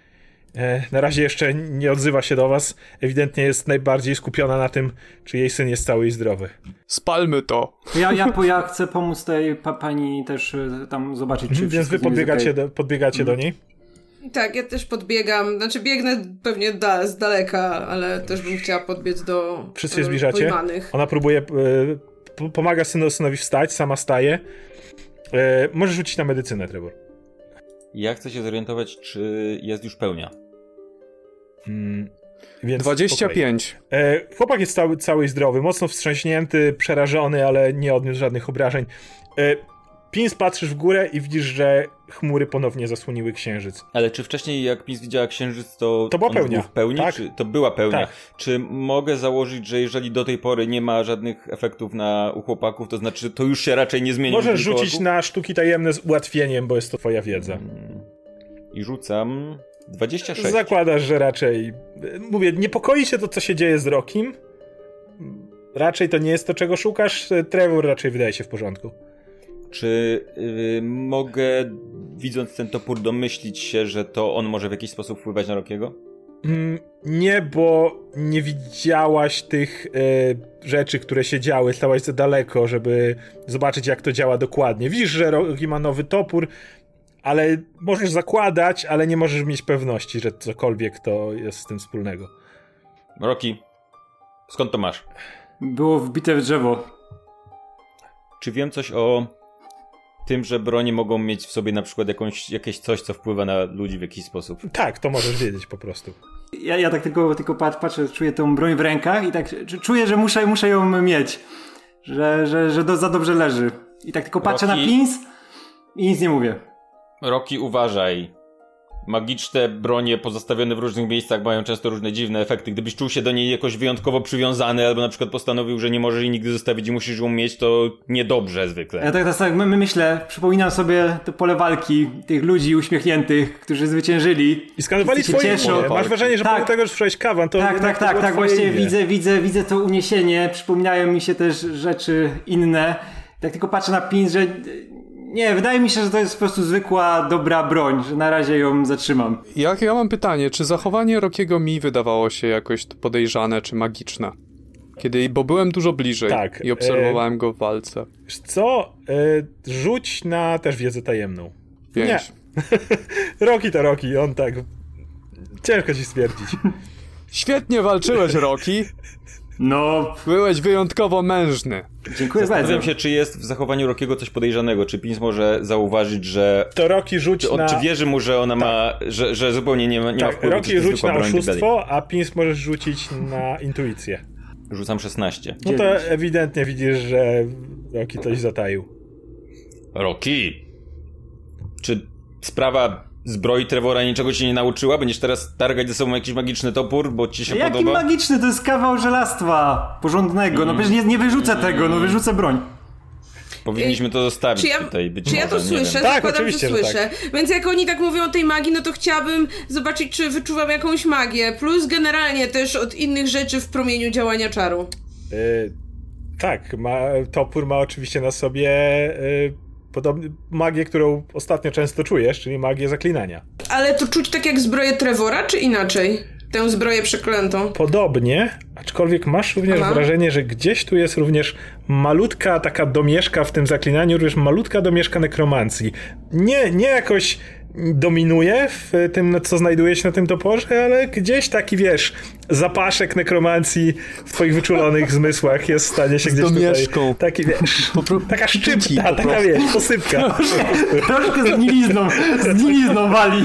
E, na razie jeszcze nie odzywa się do was. Ewidentnie jest najbardziej skupiona na tym, czy jej syn jest cały i zdrowy. Spalmy to. Ja, ja, po- ja chcę pomóc tej pa, pani też y, tam zobaczyć, czy Więc wszystko wy podbiegacie, okej. do, podbiegacie do niej. Tak, ja też podbiegam, znaczy biegnę pewnie da, z daleka, ale też bym chciała podbiec do Wszyscy się e, zbliżacie. pojmanych. Ona próbuje, e, p- pomaga synu, synowi wstać, sama staje. E, możesz rzucić na medycynę, Trevor. Ja chcę się zorientować, czy jest już pełnia. Mm, więc 25. E, chłopak jest cały, cały zdrowy, mocno wstrząśnięty, przerażony, ale nie odniósł żadnych obrażeń. E, Pins patrzysz w górę i widzisz, że chmury ponownie zasłoniły księżyc. Ale czy wcześniej, jak Pins widziała księżyc, to. To była był pełnia. W pełni? Tak. Czy to była pełnia. Tak. Czy mogę założyć, że jeżeli do tej pory nie ma żadnych efektów na u chłopaków, to znaczy to już się raczej nie zmieni. Możesz rzucić na sztuki tajemne z ułatwieniem, bo jest to twoja wiedza. I rzucam 26. Zakładasz, że raczej. Mówię, niepokoi się to, co się dzieje z Rokim. Raczej to nie jest to, czego szukasz. Trevor raczej wydaje się w porządku. Czy y, mogę, widząc ten topór, domyślić się, że to on może w jakiś sposób wpływać na Rokiego? Mm, Nie, bo nie widziałaś tych e, rzeczy, które się działy. Stałaś za daleko, żeby zobaczyć, jak to działa dokładnie. Widzisz, że Roki ma nowy topór, ale możesz zakładać, ale nie możesz mieć pewności, że cokolwiek to jest z tym wspólnego. Roki, skąd to masz? Było wbite w drzewo. Czy wiem coś o tym, że bronie mogą mieć w sobie na przykład jakąś, jakieś coś, co wpływa na ludzi w jakiś sposób? Tak, to możesz wiedzieć po prostu. Ja, ja tak tylko, tylko pat, patrzę, czuję tą broń w rękach i tak czuję, że muszę, muszę ją mieć. Że, że, że do, za dobrze leży. I tak tylko patrzę na Rocky? pins i nic nie mówię. Roki, uważaj. Magiczne bronie pozostawione w różnych miejscach mają często różne dziwne efekty. Gdybyś czuł się do niej jakoś wyjątkowo przywiązany, albo na przykład postanowił, że nie możesz jej nigdy zostawić i musisz ją mieć, to niedobrze zwykle. Ja tak teraz tak my, my myślę, przypominam sobie to pole walki tych ludzi uśmiechniętych, którzy zwyciężyli. I skanowali się twoje cieszą. imię. Masz wrażenie, że Tak. pomimo tego, że sprzedałeś kawan, to Tak, tak, to tak, tak, właśnie imię. widzę, widzę, widzę to uniesienie, przypominają mi się też rzeczy inne. Tak tylko patrzę na pins, że nie, wydaje mi się, że to jest po prostu zwykła, dobra broń, że na razie ją zatrzymam. Jak ja mam pytanie, czy zachowanie Rokiego mi wydawało się jakoś podejrzane czy magiczne? Kiedy, bo byłem dużo bliżej Tak, i obserwowałem go w walce. Co? E, rzuć na też wiedzę tajemną. Pięć. Nie. [laughs] Roki to Roki, on tak... Ciężko ci stwierdzić. [laughs] Świetnie walczyłeś, Roki. No, Byłeś wyjątkowo mężny. dziękuję bardzo. Zastanawiam się, czy jest w zachowaniu Rokiego coś podejrzanego. Czy Pins może zauważyć, że. To Roki rzuć Czy, na... czy wierzy mu, że ona ma. Że, że zupełnie nie ma, nie ma Tak, wpływu. czy to Roki rzuć na oszustwo, a Pins możesz rzucić na intuicję. Rzucam 16. No to ewidentnie widzisz, że Roki coś zataił. Roki! Czy sprawa zbroi Trevora niczego ci nie nauczyła? Będziesz teraz targać ze sobą jakiś magiczny topór, bo ci się Jaki podoba? magiczny, to jest kawał żelastwa porządnego. No przecież nie, nie wyrzucę tego, no wyrzucę broń. Powinniśmy to zostawić Czy ja, tutaj. Być czy ja może, to nie słyszę? Wiem. Tak, Zakładam, oczywiście, że że słyszę. Więc jak oni tak mówią o tej magii, no to chciałabym zobaczyć, czy wyczuwam jakąś magię. Plus generalnie też od innych rzeczy w promieniu działania czaru. E, tak, ma, topór ma oczywiście na sobie e, podobny, magię, którą ostatnio często czujesz, czyli magię zaklinania. Ale to czuć tak jak zbroję Trevora, czy inaczej? Tę zbroję przeklętą. Podobnie, aczkolwiek masz również Aha. wrażenie, że gdzieś tu jest również malutka taka domieszka w tym zaklinaniu, również malutka domieszka nekromancji. Nie, nie jakoś dominuje w tym, co znajduje się na tym toporze, ale gdzieś taki, wiesz, zapaszek nekromancji w twoich wyczulonych [laughs] zmysłach jest w stanie się Z gdzieś domieszką. tutaj... Taki, wiesz, taka szczypta, taka, prostu. wiesz, posypka. Troszkę z nilizną, z [laughs] nilizną wali.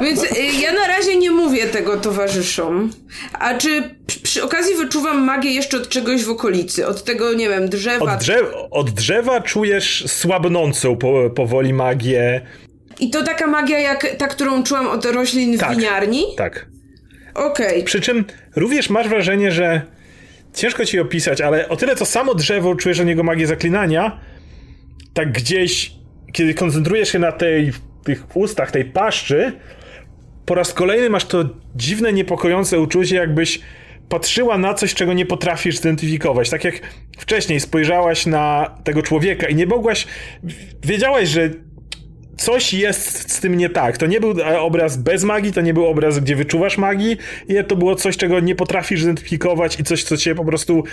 Więc y, ja na razie nie mówię tego towarzyszom. A czy przy, przy okazji wyczuwam magię jeszcze od czegoś w okolicy? Od tego, nie wiem, drzewa. Od, drzew, od drzewa czujesz słabnącą po, powoli magię. I to taka magia jak ta, którą czułam od roślin w Tak. winiarni? Tak. Okej. Przy czym również masz wrażenie, że ciężko ci opisać, ale o tyle to samo drzewo czujesz o niego magię zaklinania, tak gdzieś, kiedy koncentrujesz się na tej, tych ustach, tej paszczy, po raz kolejny masz to dziwne, niepokojące uczucie, jakbyś patrzyła na coś, czego nie potrafisz zidentyfikować. Tak jak wcześniej spojrzałaś na tego człowieka i nie mogłaś, wiedziałaś, że coś jest z tym nie tak. To nie był e, obraz bez magii, to nie był obraz, gdzie wyczuwasz magii, i to było coś, czego nie potrafisz zidentyfikować i coś, co cię po prostu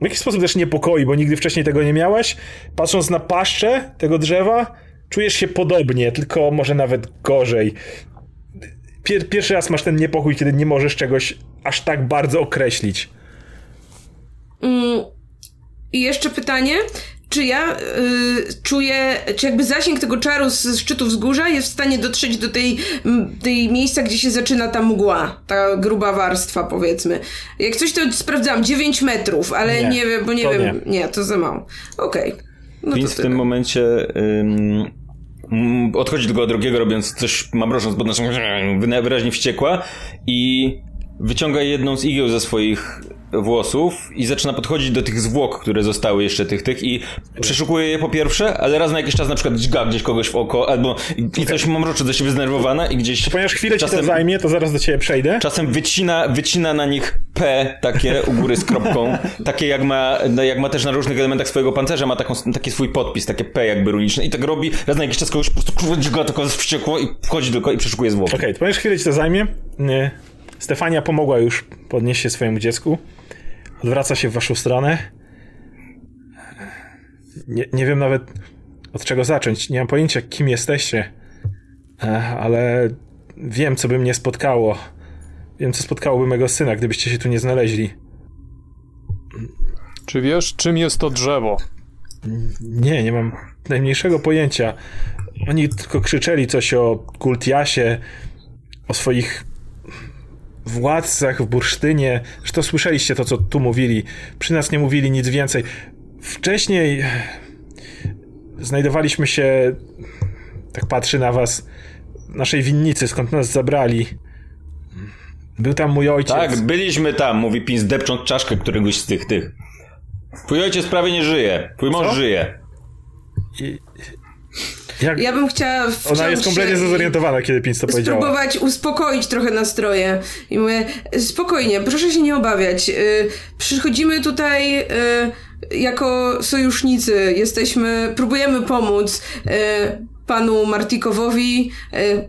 w jakiś sposób też niepokoi, bo nigdy wcześniej tego nie miałaś. Patrząc na paszczę tego drzewa, czujesz się podobnie, tylko może nawet gorzej. Pier pierwszy raz masz ten niepokój, kiedy nie możesz czegoś aż tak bardzo określić. Mm, I jeszcze pytanie. Czy ja y, czuję, czy jakby zasięg tego czaru z szczytu wzgórza jest w stanie dotrzeć do tej, m, tej miejsca, gdzie się zaczyna ta mgła, ta gruba warstwa, powiedzmy. Jak coś to sprawdzam, 9 metrów, ale Nie, nie, wiem, bo nie wiem, nie. to za mało. Okej. No Więc w tym momencie ym, odchodzi tylko od drugiego, robiąc coś mamrożąc pod naszą wyraźnie wściekła i wyciąga jedną z igieł ze swoich włosów i zaczyna podchodzić do tych zwłok, które zostały jeszcze tych, tych i przeszukuje je po pierwsze, ale raz na jakiś czas na przykład dźga gdzieś kogoś w oko, albo i coś mamroczy do siebie zdenerwowana i gdzieś Ponieważ chwilę ci to czasem, zajmie, to zaraz do ciebie przejdę. czasem wycina, wycina na nich P takie u góry z kropką, [laughs] takie jak ma, no jak ma też na różnych elementach swojego pancerza, ma taką, taki swój podpis, takie P jakby runiczne i tak robi, raz na jakiś czas kogoś po prostu dźga tylko wściekło i wchodzi tylko i przeszukuje zwłoki. Okej, to ponieważ chwilę ci to zajmie, nie. Stefania pomogła już podnieść się swojemu dziecku. Odwraca się w waszą stronę. Nie, nie wiem nawet od czego zacząć. Nie mam pojęcia, kim jesteście. E, Ale wiem, co by mnie spotkało. Wiem, co spotkałoby mego syna, gdybyście się tu nie znaleźli. Czy wiesz, czym jest to drzewo? Nie, nie mam najmniejszego pojęcia. Oni tylko krzyczeli coś o Kultiasie, o swoich władcach w bursztynie. Zresztą słyszeliście to, co tu mówili. Przy nas nie mówili nic więcej. Wcześniej znajdowaliśmy się, tak patrzy na was, w naszej winnicy, skąd nas zabrali. Był tam mój ojciec. Tak, byliśmy tam, mówi Pin, zdepcząc czaszkę któregoś z tych, tych. Twój ojciec prawie nie żyje, twój mąż Co? żyje. I- Jak... Ja bym chciała Ona jest kompletnie zdezorientowana, kiedy Pinc to powiedziała. spróbować uspokoić trochę nastroje. I mówię, spokojnie, proszę się nie obawiać. Y, Przychodzimy tutaj y, jako sojusznicy. Jesteśmy, próbujemy pomóc y, panu Martikowowi,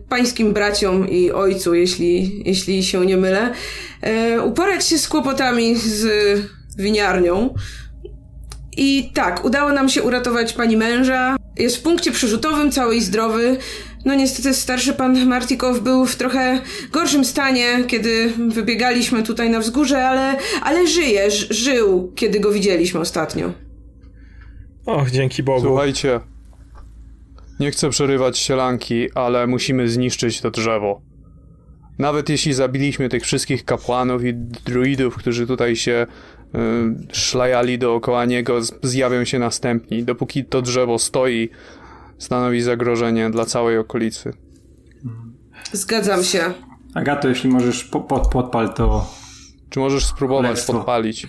pańskim braciom i ojcu, jeśli, jeśli się nie mylę, uporać się z kłopotami z winiarnią. I tak, udało nam się uratować pani męża. Jest w punkcie przyrzutowym, cały i zdrowy. No niestety starszy pan Martikow był w trochę gorszym stanie, kiedy wybiegaliśmy tutaj na wzgórze, ale, ale żyje, żył, kiedy go widzieliśmy ostatnio. Och, dzięki Bogu. Słuchajcie, nie chcę przerywać sielanki, ale musimy zniszczyć to drzewo. Nawet jeśli zabiliśmy tych wszystkich kapłanów i druidów, którzy tutaj się szlajali dookoła niego, zjawią się następni. Dopóki to drzewo stoi, stanowi zagrożenie dla całej okolicy. Zgadzam się. Agato, jeśli możesz po, pod, podpal to... Czy możesz spróbować podpalić?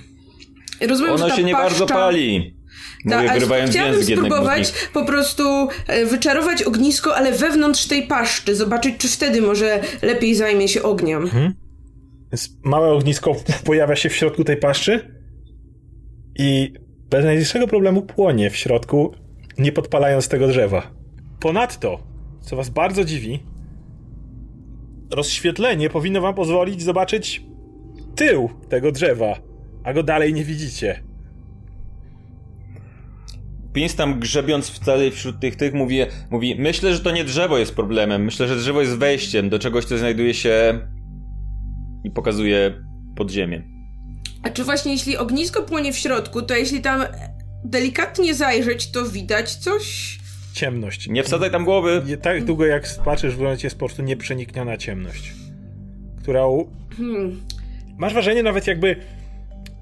Rozumiem, ta się nie paszcza... bardzo pali. Ta, Mówię, ale wyrywając chciałabym spróbować po prostu e, wyczarować ognisko, ale wewnątrz tej paszczy, zobaczyć, czy wtedy może lepiej zajmie się ogniem. Więc małe ognisko pojawia się w środku tej paszczy i bez najmniejszego problemu płonie w środku, nie podpalając tego drzewa. Ponadto, co was bardzo dziwi, rozświetlenie powinno wam pozwolić zobaczyć tył tego drzewa, a go dalej nie widzicie. Pins tam grzebiąc wcale wśród tych, tych mówi, mówi, myślę, że to nie drzewo jest problemem, myślę, że drzewo jest wejściem do czegoś, co znajduje się i pokazuje podziemie. A czy właśnie jeśli ognisko płonie w środku, to jeśli tam delikatnie zajrzeć, to widać coś? Ciemność. Nie wsadzaj tam głowy! Nie, tak długo jak patrzysz, w momencie jest po prostu nieprzenikniona ciemność, którą Hmm. Masz wrażenie nawet jakby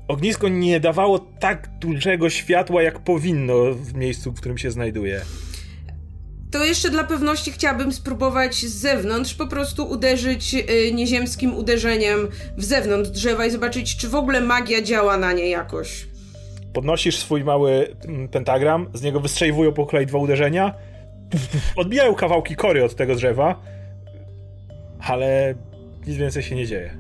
ognisko nie dawało tak dużego światła, jak powinno w miejscu, w którym się znajduje. To jeszcze dla pewności chciałabym spróbować z zewnątrz po prostu uderzyć y, nieziemskim uderzeniem w zewnątrz drzewa i zobaczyć, czy w ogóle magia działa na nie jakoś. Podnosisz swój mały mm, pentagram, z niego wystrzeliwują po kolei dwa uderzenia, odbijają kawałki kory od tego drzewa, ale nic więcej się nie dzieje.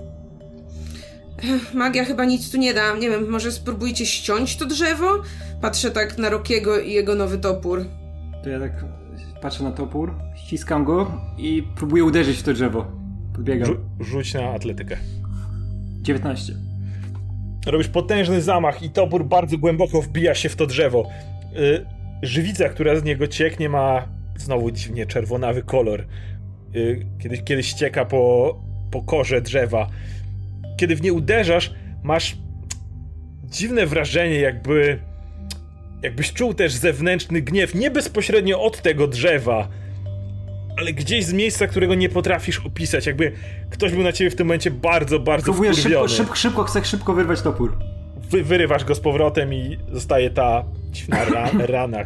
Magia chyba nic tu nie da. Nie wiem, może spróbujcie ściąć to drzewo? Patrzę tak na Rokiego i jego nowy topór. To ja tak patrzę na topór, ściskam go i próbuję uderzyć w to drzewo. Podbiegam. Rzu- rzuć na atletykę. 19. Robisz potężny zamach i topór bardzo głęboko wbija się w to drzewo. Y, żywica, która z niego cieknie, ma znowu dziwnie czerwonawy kolor. Y, kiedy, kiedy ścieka po, po korze drzewa. Kiedy w nie uderzasz, masz dziwne wrażenie, jakby jakbyś czuł też zewnętrzny gniew, nie bezpośrednio od tego drzewa, ale gdzieś z miejsca, którego nie potrafisz opisać, jakby ktoś był na ciebie w tym momencie bardzo, bardzo Próbuję szybko, szybko, szybko, chcę szybko wyrwać topór. Wy, wyrywasz go z powrotem i zostaje ta dziwna ra, [laughs] rana,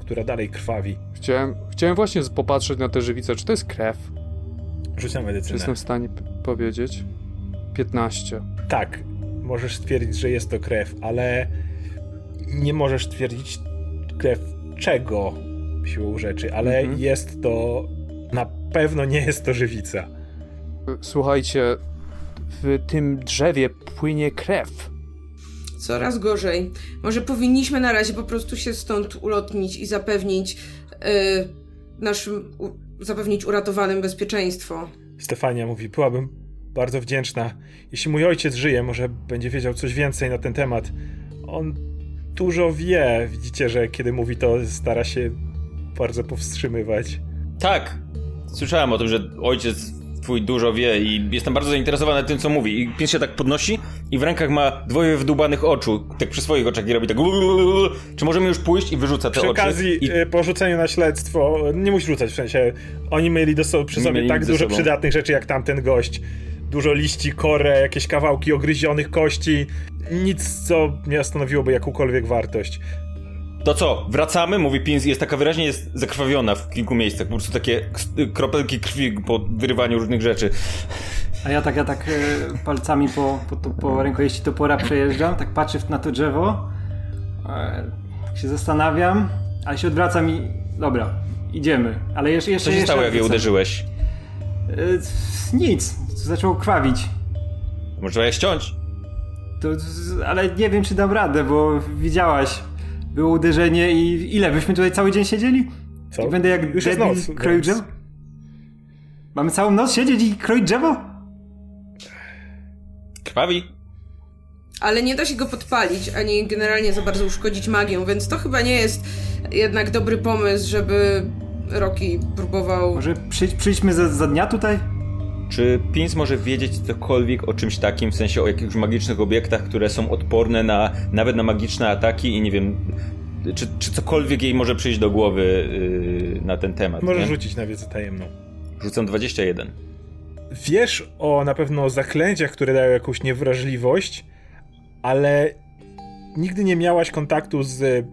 która dalej krwawi. Chciałem, chciałem właśnie popatrzeć na tę żywicę. Czy to jest krew? Rzuć na Czy medycynę. jestem w stanie p- powiedzieć? 15. Tak, możesz stwierdzić, że jest to krew, ale nie możesz stwierdzić krew czego siłą rzeczy, ale Mhm. jest to na pewno nie jest to żywica. Słuchajcie, w tym drzewie płynie krew. Coraz gorzej. Może powinniśmy na razie po prostu się stąd ulotnić i zapewnić yy, naszym, u, zapewnić uratowanym bezpieczeństwo. Stefania mówi, byłabym bardzo wdzięczna. Jeśli mój ojciec żyje, może będzie wiedział coś więcej na ten temat. On dużo wie. Widzicie, że kiedy mówi to, stara się bardzo powstrzymywać. Tak, słyszałem o tym, że ojciec twój dużo wie i jestem bardzo zainteresowany tym, co mówi. I pies się tak podnosi i w rękach ma dwoje wydłubanych oczu, tak przy swoich oczach i robi tak [laughs] Czy możemy już pójść i wyrzuca te Przy oczy? okazji I... e, po rzuceniu na śledztwo, nie musi rzucać w sensie, oni mieli do so, przy sobie mieli tak dużo sobą. przydatnych rzeczy jak tamten gość. Dużo liści, korę, jakieś kawałki ogryzionych kości. Nic, co nie stanowiłoby jakąkolwiek wartość. To co, wracamy? Mówi Pins i jest taka wyraźnie jest zakrwawiona w kilku miejscach. Po prostu takie k- kropelki krwi po wyrywaniu różnych rzeczy. A ja tak, ja tak e, palcami po, po, to, po rękojeści topora przejeżdżam, tak patrzę na to drzewo, e, tak się zastanawiam, ale się odwracam i dobra, idziemy. Ale jeszcze, jeszcze Co się jeszcze stało, jak je uderzyłeś? E, nic, zaczęło krwawić. Może trzeba je ściąć? To, ale nie wiem, czy dam radę, bo widziałaś, było uderzenie i ile? Byśmy tutaj cały dzień siedzieli? Co? I będę jak Już debil noc, kroił więc- drzewo? Mamy całą noc siedzieć i kroić drzewo? Krwawi? Ale nie da się go podpalić, ani generalnie za bardzo uszkodzić magią, więc to chyba nie jest jednak dobry pomysł, żeby Rocky próbował... Może przyjdź, przyjdźmy za, za dnia tutaj? Czy Pins może wiedzieć cokolwiek o czymś takim, w sensie o jakichś magicznych obiektach, które są odporne na nawet na magiczne ataki i nie wiem, czy, czy cokolwiek jej może przyjść do głowy yy, na ten temat? Możesz nie? rzucić na wiedzę tajemną. Rzucam 21. Wiesz o na pewno zaklęciach, które dają jakąś niewrażliwość, ale nigdy nie miałaś kontaktu z,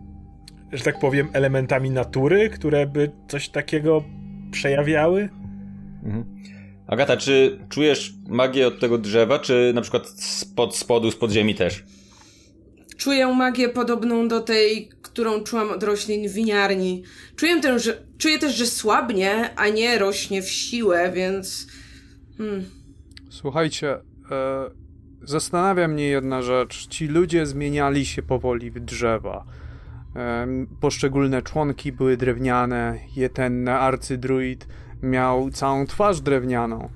że tak powiem, elementami natury, które by coś takiego przejawiały? Mhm. Agata, czy czujesz magię od tego drzewa, czy na przykład spod spodu, z podziemi też? Czuję magię podobną do tej, którą czułam od roślin w winiarni. Czuję, też, że, czuję też, że słabnie, a nie rośnie w siłę, więc... Hmm. Słuchajcie, e, zastanawia mnie jedna rzecz. Ci ludzie zmieniali się powoli w drzewa. Poszczególne członki były drewniane, ten arcydruid miał całą twarz drewnianą.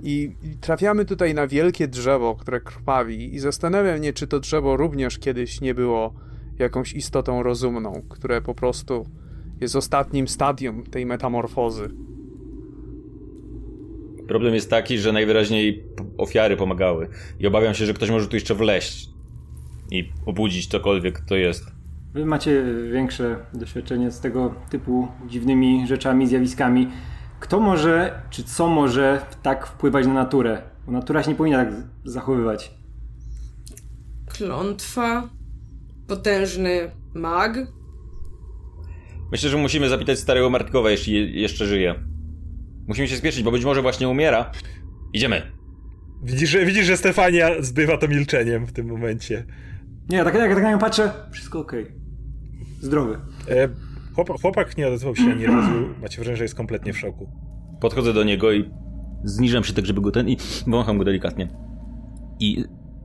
I, trafiamy tutaj na wielkie drzewo, które krwawi, i zastanawiam mnie, czy to drzewo również kiedyś nie było jakąś istotą rozumną, które po prostu jest ostatnim stadium tej metamorfozy. Problem jest taki, że najwyraźniej ofiary pomagały i obawiam się, że ktoś może tu jeszcze wleść i obudzić cokolwiek to jest. Wy macie większe doświadczenie z tego typu dziwnymi rzeczami, zjawiskami. Kto może, czy co może tak wpływać na naturę? Bo natura się nie powinna tak zachowywać. Klątwa, potężny mag. Myślę, że musimy zapytać starego Martkowa, jeśli je- jeszcze żyje. Musimy się spieszyć, bo być może właśnie umiera. Idziemy. Widzisz, że, widzisz, że Stefania zbywa to milczeniem w tym momencie. Nie, tak, jak tak na nią patrzę, wszystko okej. Zdrowy. E, chłopak, chłopak nie odezwał się ani razu. Macie wrażenie, że jest kompletnie w szoku. Podchodzę do niego i zniżam się tak, żeby go ten i wącham go delikatnie. I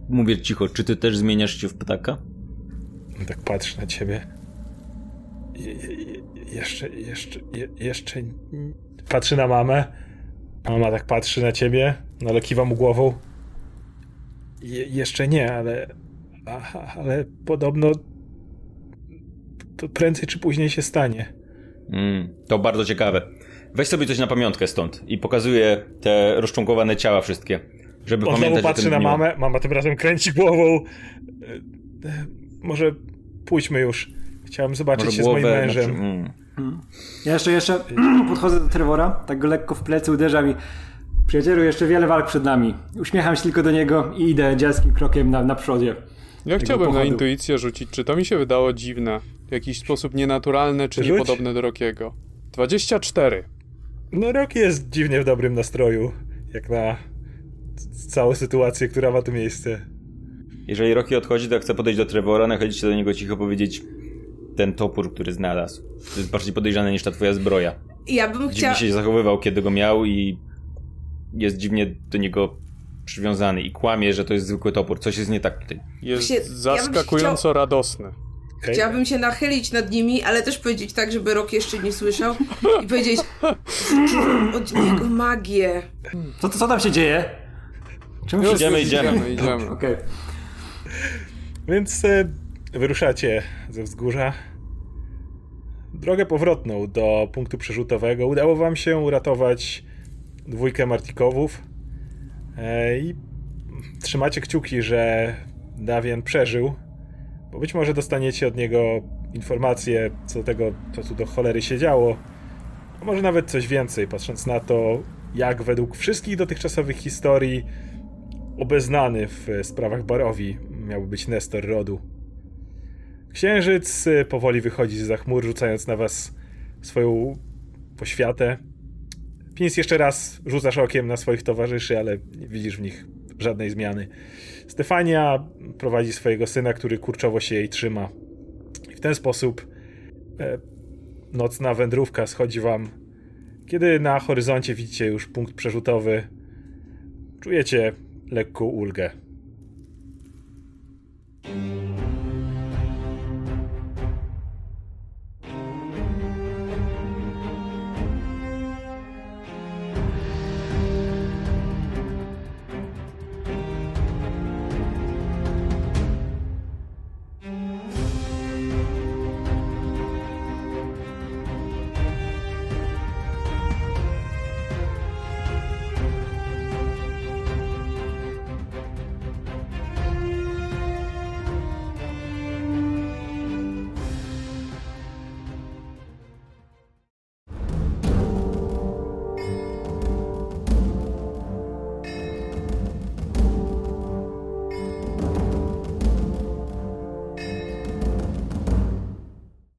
mówię cicho, czy ty też zmieniasz się w ptaka? On tak patrzy na ciebie. Je, je, je, jeszcze, jeszcze, je, jeszcze. Patrzy na mamę. Mama tak patrzy na ciebie, no ale kiwa mu głową. Je, jeszcze nie, ale. Aha, ale podobno. To prędzej czy później się stanie. Mm, to bardzo ciekawe. Weź sobie coś na pamiątkę stąd i pokazuję te rozczłonkowane ciała wszystkie. Żeby On pamiętać patrzy na dniu. mamę. Mama tym razem kręci głową. E, e, Może pójdźmy już. Chciałem zobaczyć Może się z moim głowę, mężem. Znaczy, mm. Ja jeszcze, jeszcze [clears throat] podchodzę do Trevora, tak go lekko w plecy uderzam i przyjacielu, jeszcze wiele walk przed nami. Uśmiecham się tylko do niego i idę dzielskim krokiem na, na przodzie. Ja chciałbym na pochodu. intuicję rzucić, czy to mi się wydało dziwne, w jakiś sposób nienaturalne, czy Rzuć. niepodobne do Rokiego. 24. No rok jest dziwnie w dobrym nastroju, jak na całą sytuację, która ma tu miejsce. Jeżeli Rocky odchodzi, to chcę podejść do Trevora, nachylić się do niego cicho powiedzieć ten topór, który znalazł. To jest bardziej podejrzane niż ta twoja zbroja. Ja bym Dziwnie chciała... się zachowywał, kiedy go miał i jest dziwnie do niego przywiązany i kłamie, że to jest zwykły topór. Coś jest nie tak tutaj. Jest zaskakująco radosny. Okej? Chciałabym się nachylić nad nimi, ale też powiedzieć tak, żeby Rok jeszcze nie słyszał i powiedzieć "Wyczuwam od niego magię. Co, co tam się dzieje? Czemu Już, Idziemy, idziemy. idziemy, idziemy. Okej. Więc e, wyruszacie ze wzgórza. Drogę powrotną do punktu przerzutowego udało wam się uratować dwójkę Martikowów e, i trzymacie kciuki, że Dawian przeżył, bo być może dostaniecie od niego informacje co do tego, co tu do cholery się działo, a może nawet coś więcej, patrząc na to, jak według wszystkich dotychczasowych historii obeznany w sprawach Barowi miałby być Nestor rodu. Księżyc y, powoli wychodzi za chmur, rzucając na was swoją poświatę. Pins jeszcze raz rzucasz okiem na swoich towarzyszy, ale nie widzisz w nich żadnej zmiany. Stefania prowadzi swojego syna, który kurczowo się jej trzyma. I w ten sposób e, nocna wędrówka schodzi wam. Kiedy na horyzoncie widzicie już punkt przerzutowy, czujecie lekką ulgę.